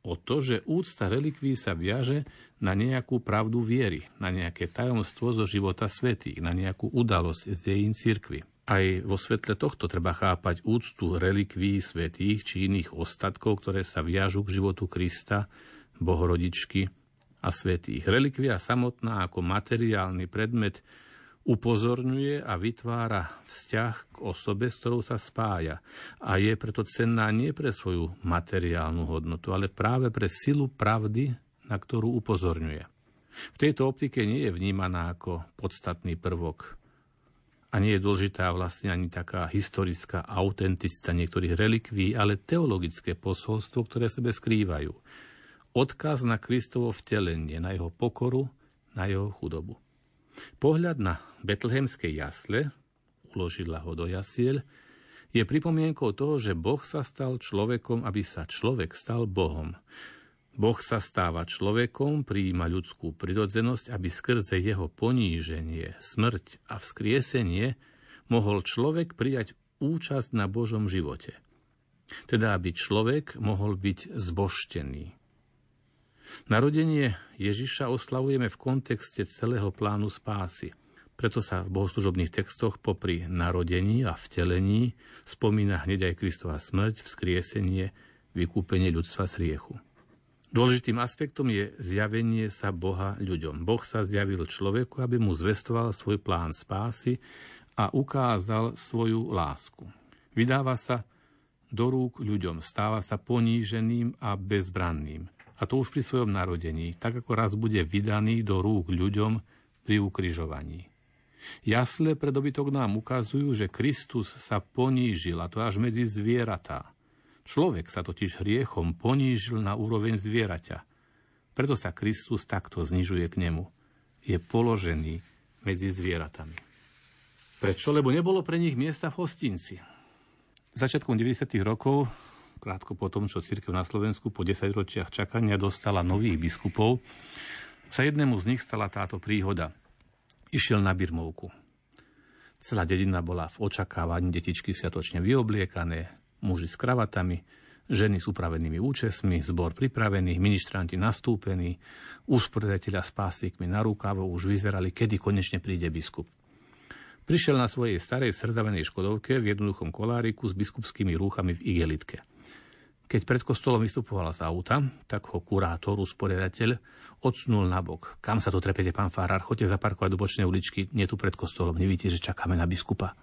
o to, že úcta relikví sa viaže na nejakú pravdu viery, na nejaké tajomstvo zo života svetých, na nejakú udalosť z dejín cirkvy. Aj vo svetle tohto treba chápať úctu relikví svetých či iných ostatkov, ktoré sa viažú k životu Krista, Bohorodičky a svetých. Relikvia samotná ako materiálny predmet upozorňuje a vytvára vzťah k osobe, s ktorou sa spája a je preto cenná nie pre svoju materiálnu hodnotu, ale práve pre silu pravdy, na ktorú upozorňuje. V tejto optike nie je vnímaná ako podstatný prvok a nie je dôležitá vlastne ani taká historická autenticita niektorých relikví, ale teologické posolstvo, ktoré sebe skrývajú. Odkaz na Kristovo vtelenie, na jeho pokoru, na jeho chudobu. Pohľad na betlehemské jasle, uložila ho do jasiel, je pripomienkou toho, že Boh sa stal človekom, aby sa človek stal Bohom. Boh sa stáva človekom, prijíma ľudskú prirodzenosť, aby skrze jeho poníženie, smrť a vzkriesenie mohol človek prijať účasť na Božom živote. Teda aby človek mohol byť zboštený. Narodenie Ježiša oslavujeme v kontexte celého plánu spásy. Preto sa v bohoslužobných textoch popri narodení a vtelení spomína hneď aj Kristova smrť, vzkriesenie, vykúpenie ľudstva z riechu. Dôležitým aspektom je zjavenie sa Boha ľuďom. Boh sa zjavil človeku, aby mu zvestoval svoj plán spásy a ukázal svoju lásku. Vydáva sa do rúk ľuďom, stáva sa poníženým a bezbranným. A to už pri svojom narodení, tak ako raz bude vydaný do rúk ľuďom pri ukrižovaní. Jasle pre dobytok nám ukazujú, že Kristus sa ponížil, a to až medzi zvieratá. Človek sa totiž hriechom ponížil na úroveň zvieraťa. Preto sa Kristus takto znižuje k nemu. Je položený medzi zvieratami. Prečo? Lebo nebolo pre nich miesta v hostinci. Začiatkom 90. rokov, krátko po tom, čo církev na Slovensku po 10 ročiach čakania dostala nových biskupov, sa jednému z nich stala táto príhoda. Išiel na Birmovku. Celá dedina bola v očakávaní detičky sviatočne vyobliekané, muži s kravatami, ženy s upravenými účesmi, zbor pripravený, ministranti nastúpení, usporiadateľa s páslikmi na rukavo už vyzerali, kedy konečne príde biskup. Prišiel na svojej starej srdavenej škodovke v jednoduchom koláriku s biskupskými rúchami v igelitke. Keď pred kostolom vystupoval z auta, tak ho kurátor, usporiadateľ, odsunul na bok. Kam sa to trepete, pán Farár? Choďte zaparkovať do bočnej uličky, nie tu pred kostolom. Nevíte, že čakáme na biskupa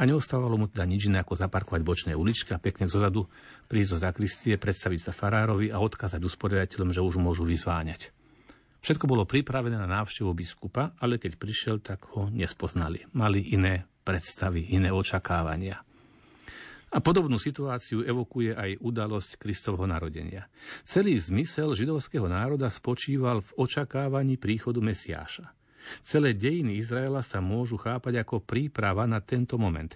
a neostávalo mu teda nič iné ako zaparkovať bočné uličky a pekne zozadu prísť do zakristie, predstaviť sa farárovi a odkázať usporiadateľom, že už môžu vyzváňať. Všetko bolo pripravené na návštevu biskupa, ale keď prišiel, tak ho nespoznali. Mali iné predstavy, iné očakávania. A podobnú situáciu evokuje aj udalosť Kristovho narodenia. Celý zmysel židovského národa spočíval v očakávaní príchodu Mesiáša. Celé dejiny Izraela sa môžu chápať ako príprava na tento moment.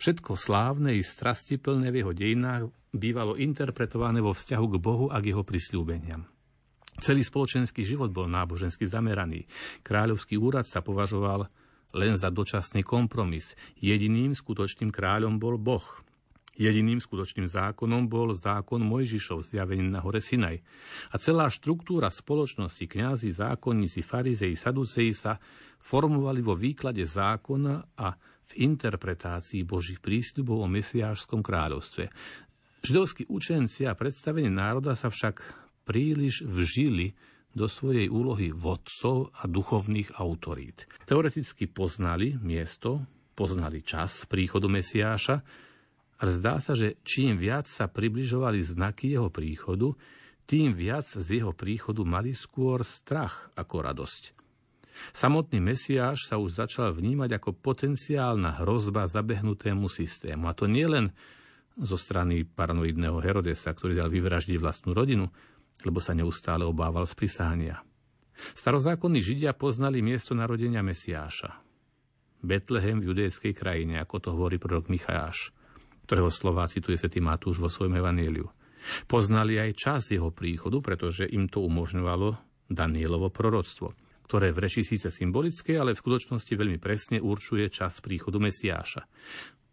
Všetko slávne i strastiplné v jeho dejinách bývalo interpretované vo vzťahu k Bohu a k jeho prisľúbeniam. Celý spoločenský život bol nábožensky zameraný. Kráľovský úrad sa považoval len za dočasný kompromis. Jediným skutočným kráľom bol Boh. Jediným skutočným zákonom bol zákon Mojžišov zjavený na hore Sinaj. A celá štruktúra spoločnosti, kňazi, zákonníci, farizei, saduceji sa formovali vo výklade zákona a v interpretácii Božích prísľubov o mesiášskom kráľovstve. Židovskí učenci a predstavenie národa sa však príliš vžili do svojej úlohy vodcov a duchovných autorít. Teoreticky poznali miesto, poznali čas príchodu Mesiáša, ale zdá sa, že čím viac sa približovali znaky jeho príchodu, tým viac z jeho príchodu mali skôr strach ako radosť. Samotný Mesiáš sa už začal vnímať ako potenciálna hrozba zabehnutému systému. A to nie len zo strany paranoidného Herodesa, ktorý dal vyvraždiť vlastnú rodinu, lebo sa neustále obával z prisáhania. Starozákonní Židia poznali miesto narodenia Mesiáša. Betlehem v judejskej krajine, ako to hovorí prorok Michajáš, ktorého slova cituje svätý Matúš vo svojom evaníliu. Poznali aj čas jeho príchodu, pretože im to umožňovalo Danielovo proroctvo, ktoré v reči síce symbolické, ale v skutočnosti veľmi presne určuje čas príchodu Mesiáša.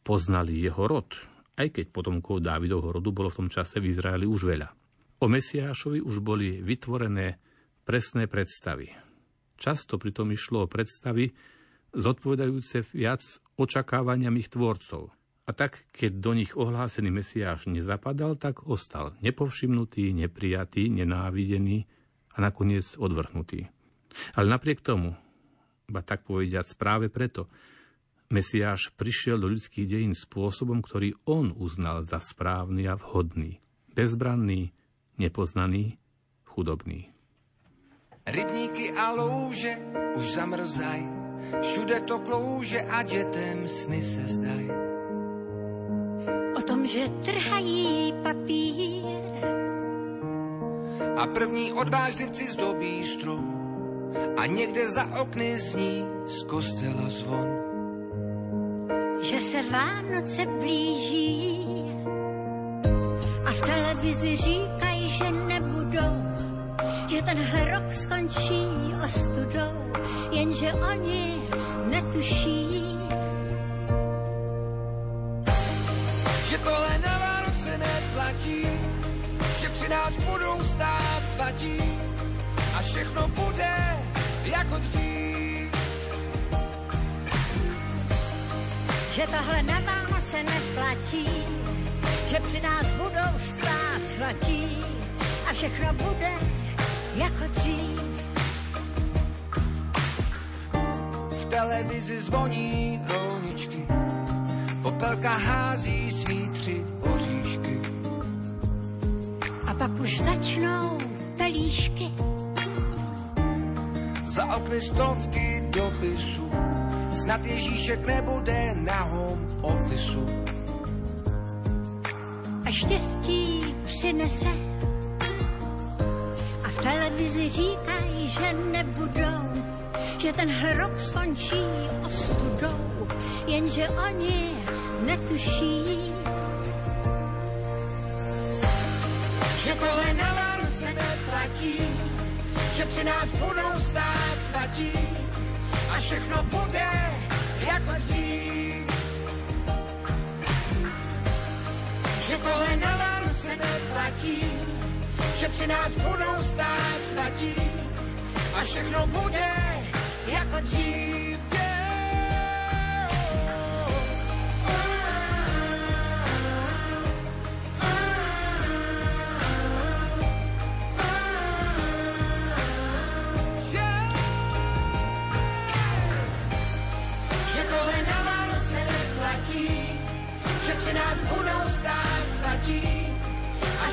Poznali jeho rod, aj keď potomkov Dávidovho rodu bolo v tom čase v Izraeli už veľa. O Mesiášovi už boli vytvorené presné predstavy. Často pritom išlo o predstavy zodpovedajúce viac očakávaniam ich tvorcov. A tak, keď do nich ohlásený Mesiáš nezapadal, tak ostal nepovšimnutý, neprijatý, nenávidený a nakoniec odvrhnutý. Ale napriek tomu, ba tak povediať práve preto, Mesiáš prišiel do ľudských dejín spôsobom, ktorý on uznal za správny a vhodný. Bezbranný, nepoznaný, chudobný. Rybníky a louže už zamrzaj, všude to klouže a dětem sny se zdaj. Tom, že trhají papír a první odvážlivci zdobí strom a někde za okny zní z kostela zvon že se Vánoce blíží a v televizi říkají, že nebudou, že ten rok skončí ostudou, jenže oni netuší. Že tohle na Vánoce neplatí, že při nás budou stát svatí a všechno bude jako dřív. že tohle na Vánoce neplatí, že při nás budou stát svatí a všechno bude jako dřív. V televizi zvoní rolničky, popelka hází svý tři oříšky. A pak už začnou pelíšky. Za okny stovky dopisů Snad Ježíšek nebude na home officeu. A štěstí přinese. A v televizi říkají, že nebudou, že ten rok skončí ostudou, jenže oni netuší, že tohle na Vánoce neplatí, že při nás budou stát svatí, a všechno bude jako dřív. Že tohle na Vánoce neplatí, že při nás budou stát svatí a všechno bude jako dřív.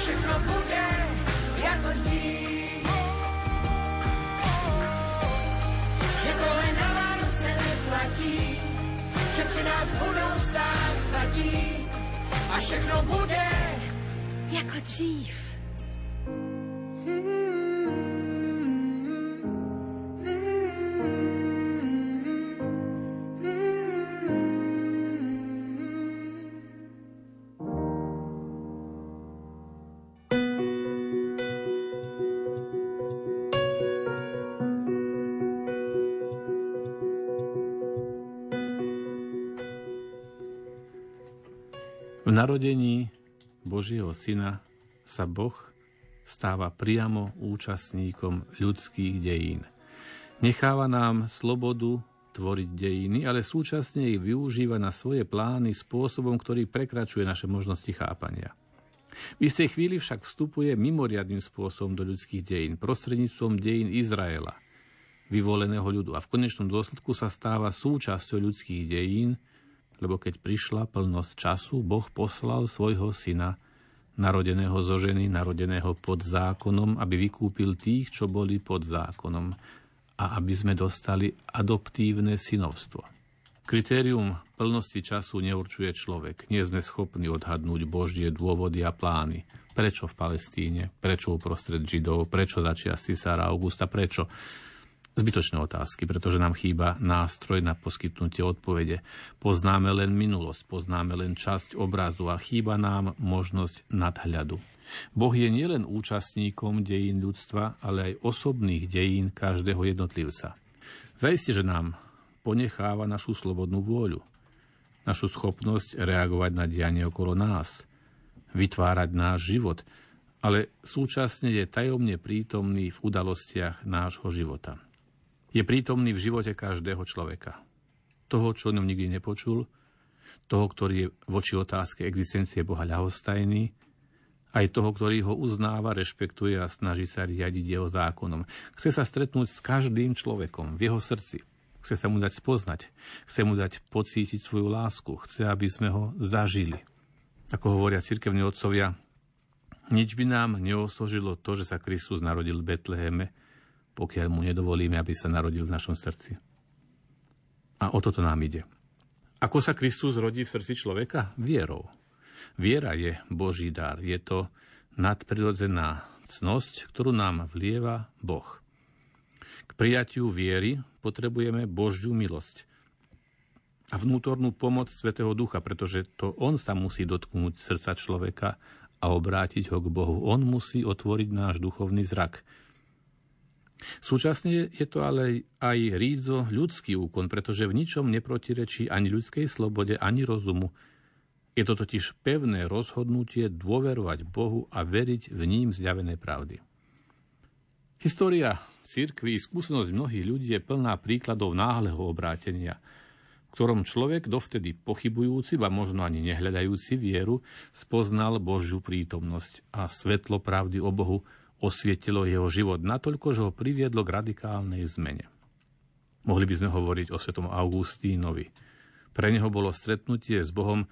Všechno bude jako dřív. Že tohle na Vánoce neplatí, že při nás budou stát svatí a všechno bude jako dřív. Narodení Božieho Syna sa Boh stáva priamo účastníkom ľudských dejín. Necháva nám slobodu tvoriť dejiny, ale súčasne ich využíva na svoje plány spôsobom, ktorý prekračuje naše možnosti chápania. V istej chvíli však vstupuje mimoriadným spôsobom do ľudských dejín, prostredníctvom dejín Izraela, vyvoleného ľudu a v konečnom dôsledku sa stáva súčasťou ľudských dejín, lebo keď prišla plnosť času, Boh poslal svojho syna, narodeného zo ženy, narodeného pod zákonom, aby vykúpil tých, čo boli pod zákonom a aby sme dostali adoptívne synovstvo. Kritérium plnosti času neurčuje človek. Nie sme schopní odhadnúť Božie dôvody a plány. Prečo v Palestíne? Prečo uprostred Židov? Prečo začia Cisára Augusta? Prečo? Zbytočné otázky, pretože nám chýba nástroj na poskytnutie odpovede. Poznáme len minulosť, poznáme len časť obrazu a chýba nám možnosť nadhľadu. Boh je nielen účastníkom dejín ľudstva, ale aj osobných dejín každého jednotlivca. Zajistie, že nám ponecháva našu slobodnú vôľu, našu schopnosť reagovať na dianie okolo nás, vytvárať náš život, ale súčasne je tajomne prítomný v udalostiach nášho života je prítomný v živote každého človeka. Toho, čo o ňom nikdy nepočul, toho, ktorý je voči otázke existencie Boha ľahostajný, aj toho, ktorý ho uznáva, rešpektuje a snaží sa riadiť jeho zákonom. Chce sa stretnúť s každým človekom v jeho srdci. Chce sa mu dať spoznať. Chce mu dať pocítiť svoju lásku. Chce, aby sme ho zažili. Ako hovoria cirkevní otcovia, nič by nám neosožilo to, že sa Kristus narodil v Betleheme, pokiaľ mu nedovolíme, aby sa narodil v našom srdci. A o toto nám ide. Ako sa Kristus rodí v srdci človeka? Vierou. Viera je Boží dar. Je to nadprirodzená cnosť, ktorú nám vlieva Boh. K prijatiu viery potrebujeme Božiu milosť a vnútornú pomoc Svetého Ducha, pretože to On sa musí dotknúť srdca človeka a obrátiť ho k Bohu. On musí otvoriť náš duchovný zrak, Súčasne je to ale aj rízo ľudský úkon, pretože v ničom neprotirečí ani ľudskej slobode, ani rozumu. Je to totiž pevné rozhodnutie dôverovať Bohu a veriť v ním zjavené pravdy. História cirkvi, skúsenosť mnohých ľudí je plná príkladov náhleho obrátenia, v ktorom človek dovtedy pochybujúci, a možno ani nehľadajúci vieru, spoznal Božiu prítomnosť a svetlo pravdy o Bohu, osvietilo jeho život natoľko, že ho priviedlo k radikálnej zmene. Mohli by sme hovoriť o svetom Augustínovi. Pre neho bolo stretnutie s Bohom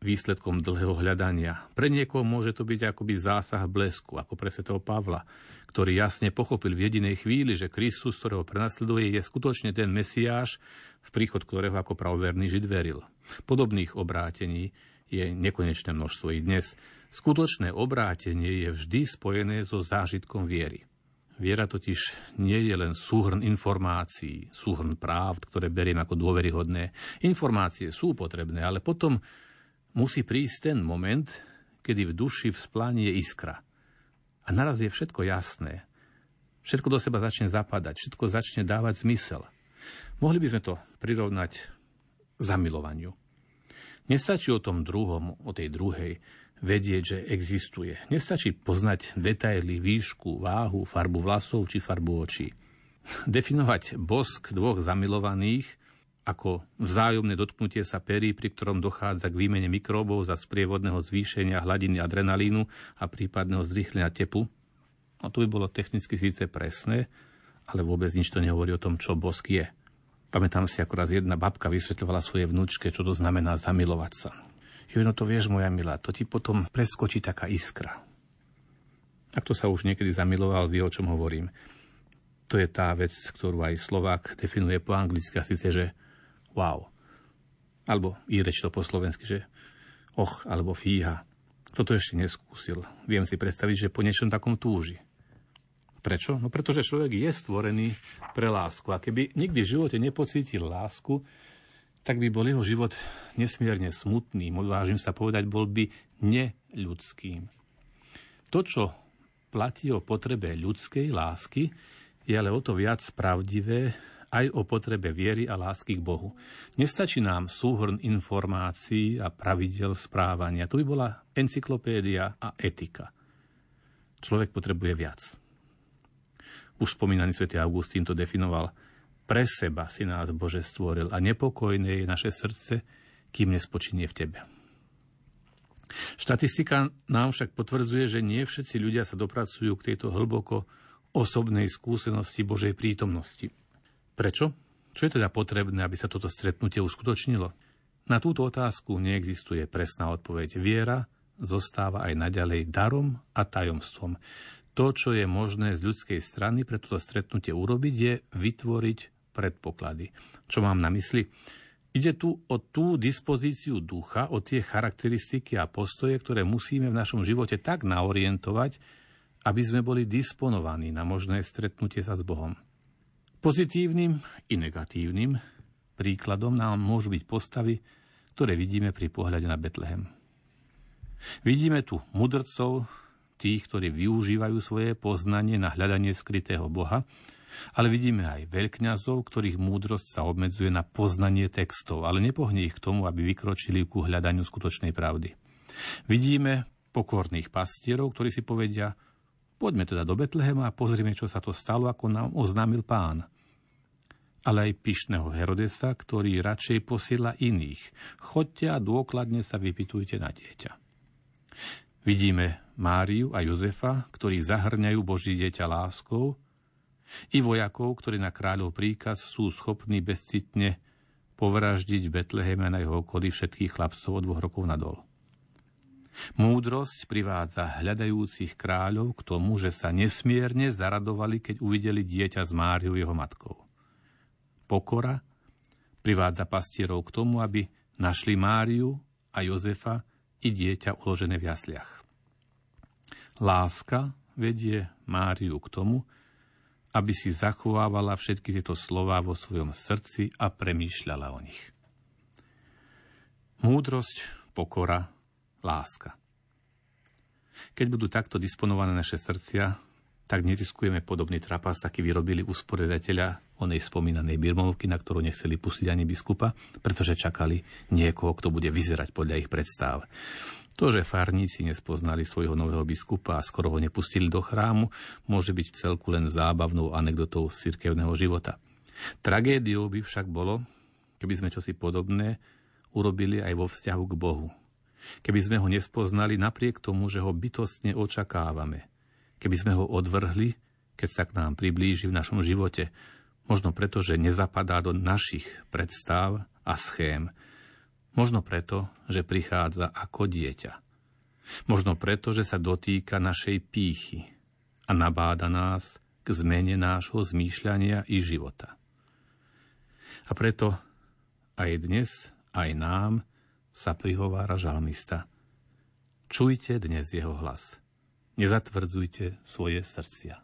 výsledkom dlhého hľadania. Pre niekoho môže to byť akoby zásah blesku, ako pre svetého Pavla, ktorý jasne pochopil v jedinej chvíli, že Kristus, ktorého prenasleduje, je skutočne ten Mesiáš, v príchod ktorého ako pravverný Žid veril. Podobných obrátení je nekonečné množstvo i dnes. Skutočné obrátenie je vždy spojené so zážitkom viery. Viera totiž nie je len súhrn informácií, súhrn práv, ktoré beriem ako dôveryhodné. Informácie sú potrebné, ale potom musí prísť ten moment, kedy v duši vzplánie iskra. A naraz je všetko jasné. Všetko do seba začne zapadať, všetko začne dávať zmysel. Mohli by sme to prirovnať zamilovaniu. Nestačí o tom druhom, o tej druhej, vedieť, že existuje. Nestačí poznať detaily, výšku, váhu, farbu vlasov či farbu očí. Definovať bosk dvoch zamilovaných ako vzájomné dotknutie sa perí, pri ktorom dochádza k výmene mikróbov za sprievodného zvýšenia hladiny adrenalínu a prípadného zrýchlenia tepu. No to by bolo technicky síce presné, ale vôbec nič to nehovorí o tom, čo bosk je. Pamätám si, ako raz jedna babka vysvetľovala svojej vnúčke, čo to znamená zamilovať sa. Jo, no to vieš, moja milá, to ti potom preskočí taká iskra. Ak to sa už niekedy zamiloval, vie, o čom hovorím. To je tá vec, ktorú aj Slovák definuje po anglicky, a síce, že wow. Alebo reč to po slovensky, že och, alebo fíha. Toto ešte neskúsil. Viem si predstaviť, že po niečom takom túži. Prečo? No pretože človek je stvorený pre lásku. A keby nikdy v živote nepocítil lásku, tak by bol jeho život nesmierne smutný, odvážim sa povedať, bol by neľudským. To, čo platí o potrebe ľudskej lásky, je ale o to viac pravdivé aj o potrebe viery a lásky k Bohu. Nestačí nám súhrn informácií a pravidel správania. To by bola encyklopédia a etika. Človek potrebuje viac. Už spomínaný svätý Augustín to definoval – pre seba si nás Bože stvoril a nepokojné je naše srdce, kým nespočinie v Tebe. Štatistika nám však potvrdzuje, že nie všetci ľudia sa dopracujú k tejto hlboko osobnej skúsenosti Božej prítomnosti. Prečo? Čo je teda potrebné, aby sa toto stretnutie uskutočnilo? Na túto otázku neexistuje presná odpoveď. Viera zostáva aj naďalej darom a tajomstvom. To, čo je možné z ľudskej strany pre toto stretnutie urobiť, je vytvoriť predpoklady. Čo mám na mysli? Ide tu o tú dispozíciu ducha, o tie charakteristiky a postoje, ktoré musíme v našom živote tak naorientovať, aby sme boli disponovaní na možné stretnutie sa s Bohom. Pozitívnym i negatívnym príkladom nám môžu byť postavy, ktoré vidíme pri pohľade na Betlehem. Vidíme tu mudrcov, tých, ktorí využívajú svoje poznanie na hľadanie skrytého Boha, ale vidíme aj veľkňazov, ktorých múdrosť sa obmedzuje na poznanie textov, ale nepohne ich k tomu, aby vykročili ku hľadaniu skutočnej pravdy. Vidíme pokorných pastierov, ktorí si povedia, poďme teda do Betlehema a pozrieme, čo sa to stalo, ako nám oznámil pán. Ale aj pyšného Herodesa, ktorý radšej posiela iných. Chodte a dôkladne sa vypitujte na dieťa. Vidíme Máriu a Jozefa, ktorí zahrňajú Boží dieťa láskou, i vojakov, ktorí na kráľov príkaz sú schopní bezcitne povraždiť v Betleheme na jeho okolí všetkých chlapcov od dvoch rokov nadol. Múdrosť privádza hľadajúcich kráľov k tomu, že sa nesmierne zaradovali, keď uvideli dieťa s Máriou jeho matkou. Pokora privádza pastierov k tomu, aby našli Máriu a Jozefa i dieťa uložené v jasliach. Láska vedie Máriu k tomu, aby si zachovávala všetky tieto slová vo svojom srdci a premýšľala o nich. Múdrosť, pokora, láska. Keď budú takto disponované naše srdcia, tak neriskujeme podobný trapas, aký vyrobili usporiadateľa onej spomínanej birmovky, na ktorú nechceli pustiť ani biskupa, pretože čakali niekoho, kto bude vyzerať podľa ich predstav. To, že farníci nespoznali svojho nového biskupa a skoro ho nepustili do chrámu, môže byť v celku len zábavnou anekdotou z cirkevného života. Tragédiou by však bolo, keby sme čosi podobné urobili aj vo vzťahu k Bohu. Keby sme ho nespoznali napriek tomu, že ho bytostne očakávame. Keby sme ho odvrhli, keď sa k nám priblíži v našom živote, možno preto, že nezapadá do našich predstav a schém, Možno preto, že prichádza ako dieťa. Možno preto, že sa dotýka našej pýchy a nabáda nás k zmene nášho zmýšľania i života. A preto aj dnes, aj nám sa prihovára žalmista. Čujte dnes jeho hlas. Nezatvrdzujte svoje srdcia.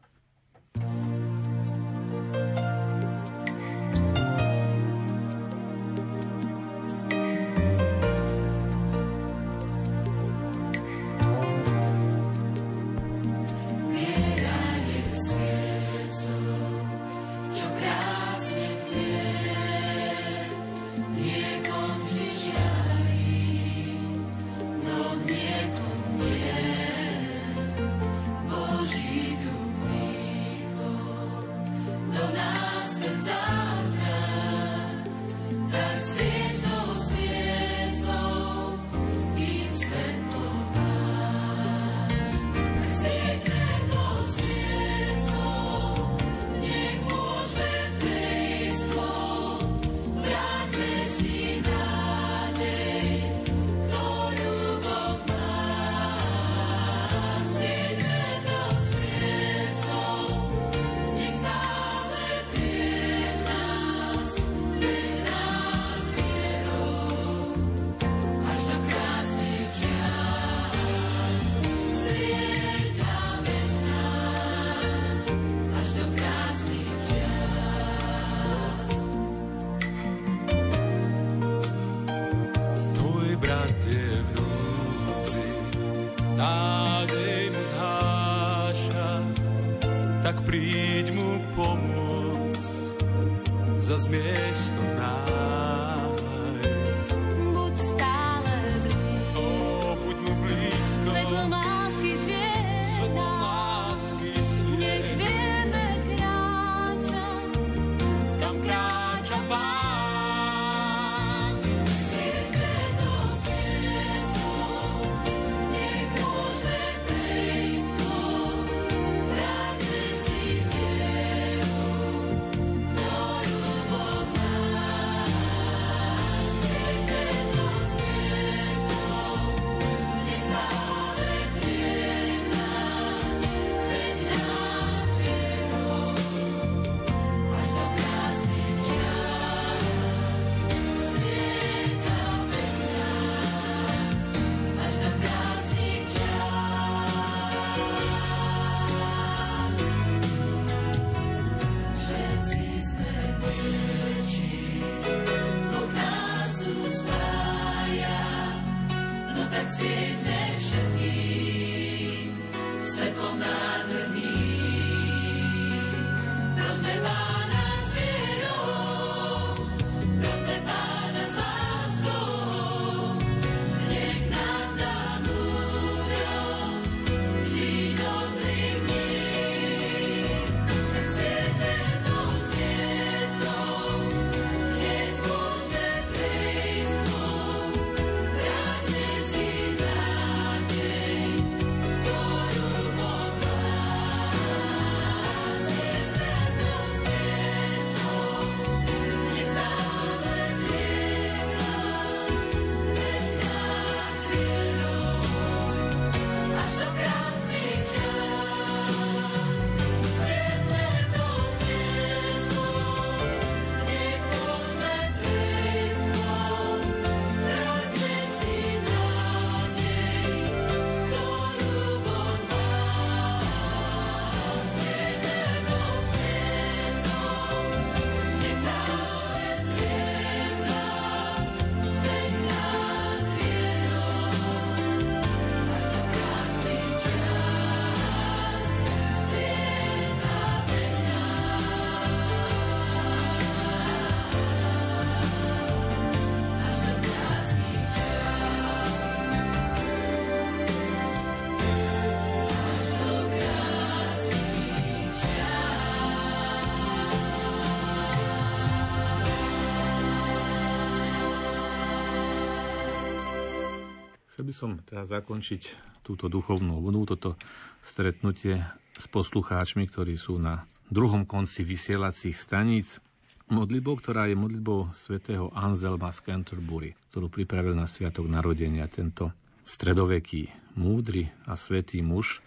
Chcel by som teraz zakončiť túto duchovnú obnovu, toto stretnutie s poslucháčmi, ktorí sú na druhom konci vysielacích staníc. Modlitbou, ktorá je modlitbou svätého Anselma z Canterbury, ktorú pripravil na sviatok narodenia tento stredoveký, múdry a svetý muž,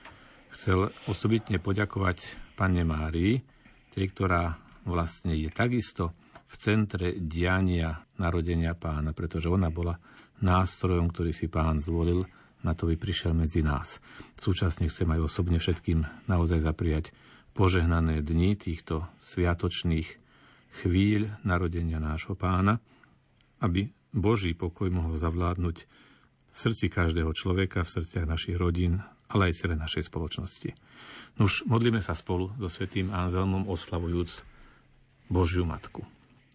chcel osobitne poďakovať Pane Márii, tej, ktorá vlastne je takisto v centre diania narodenia pána, pretože ona bola nástrojom, ktorý si pán zvolil, na to by prišiel medzi nás. Súčasne chcem aj osobne všetkým naozaj zapriať požehnané dni týchto sviatočných chvíľ narodenia nášho pána, aby Boží pokoj mohol zavládnuť v srdci každého človeka, v srdciach našich rodín, ale aj celej našej spoločnosti. Nuž, modlíme sa spolu so svetým Anzelmom oslavujúc Božiu Matku.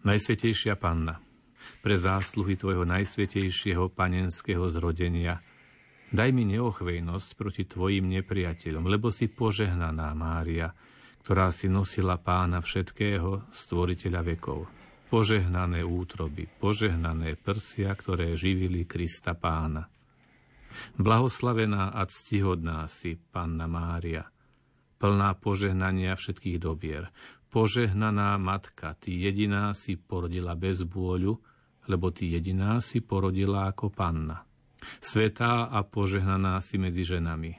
Najsvetejšia Panna, pre zásluhy Tvojho najsvetejšieho panenského zrodenia. Daj mi neochvejnosť proti Tvojim nepriateľom, lebo si požehnaná Mária, ktorá si nosila pána všetkého, stvoriteľa vekov. Požehnané útroby, požehnané prsia, ktoré živili Krista pána. Blahoslavená a ctihodná si, Panna Mária, plná požehnania všetkých dobier. Požehnaná matka, Ty jediná si porodila bez bôľu, lebo ty jediná si porodila ako panna. Svetá a požehnaná si medzi ženami,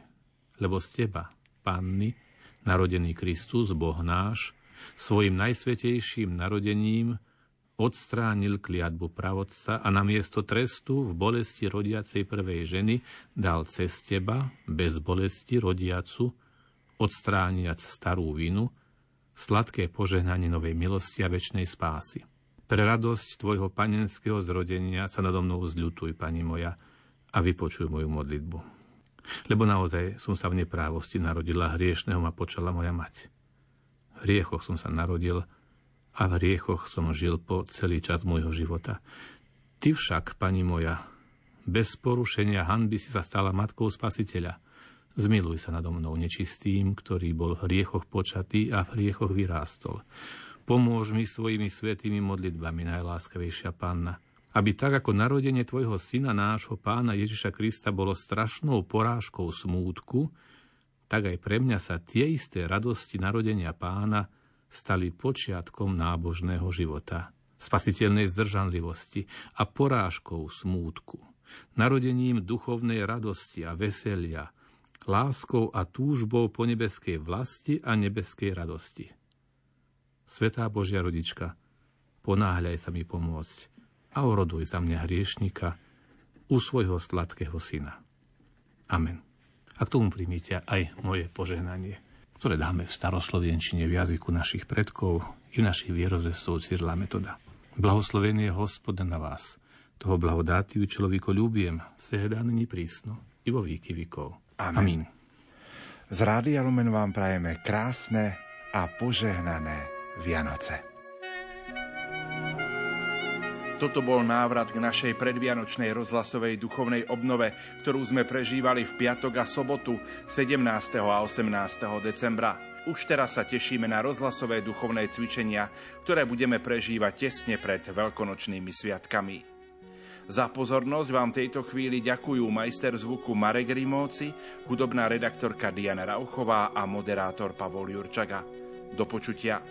lebo z teba, panny, narodený Kristus, Boh náš, svojim najsvetejším narodením odstránil kliatbu pravodca a namiesto trestu v bolesti rodiacej prvej ženy dal cez teba, bez bolesti rodiacu, odstrániac starú vinu, sladké požehnanie novej milosti a väčšnej spásy. Pre radosť Tvojho panenského zrodenia sa nado mnou zľutuj, Pani moja, a vypočuj moju modlitbu. Lebo naozaj som sa v neprávosti narodila, hriešného ma počala moja mať. V hriechoch som sa narodil a v hriechoch som žil po celý čas môjho života. Ty však, Pani moja, bez porušenia hanby si sa stala matkou spasiteľa. Zmiluj sa nado mnou nečistým, ktorý bol v hriechoch počatý a v hriechoch vyrástol. Pomôž mi svojimi svetými modlitbami, najláskavejšia Panna, aby tak ako narodenie Tvojho Syna, nášho Pána Ježiša Krista, bolo strašnou porážkou smútku, tak aj pre mňa sa tie isté radosti narodenia Pána stali počiatkom nábožného života, spasiteľnej zdržanlivosti a porážkou smútku, narodením duchovnej radosti a veselia, láskou a túžbou po nebeskej vlasti a nebeskej radosti. Svetá Božia rodička, ponáhľaj sa mi pomôcť a oroduj za mňa hriešnika u svojho sladkého syna. Amen. A k tomu príjmite aj moje požehnanie, ktoré dáme v staroslovenčine v jazyku našich predkov i v našich vierozvestov Cyrla Metoda. Blahoslovený je Hospod na vás. Toho blahodátiu človeko ľúbiem, nyní prísno i vo výky vykov. Amen. Amen. Z Rádia Lumen vám prajeme krásne a požehnané Vianoce. Toto bol návrat k našej predvianočnej rozhlasovej duchovnej obnove, ktorú sme prežívali v piatok a sobotu 17. a 18. decembra. Už teraz sa tešíme na rozhlasové duchovné cvičenia, ktoré budeme prežívať tesne pred veľkonočnými sviatkami. Za pozornosť vám tejto chvíli ďakujú majster zvuku Marek Rimóci, hudobná redaktorka Diana Rauchová a moderátor Pavol Jurčaga. Do počutia.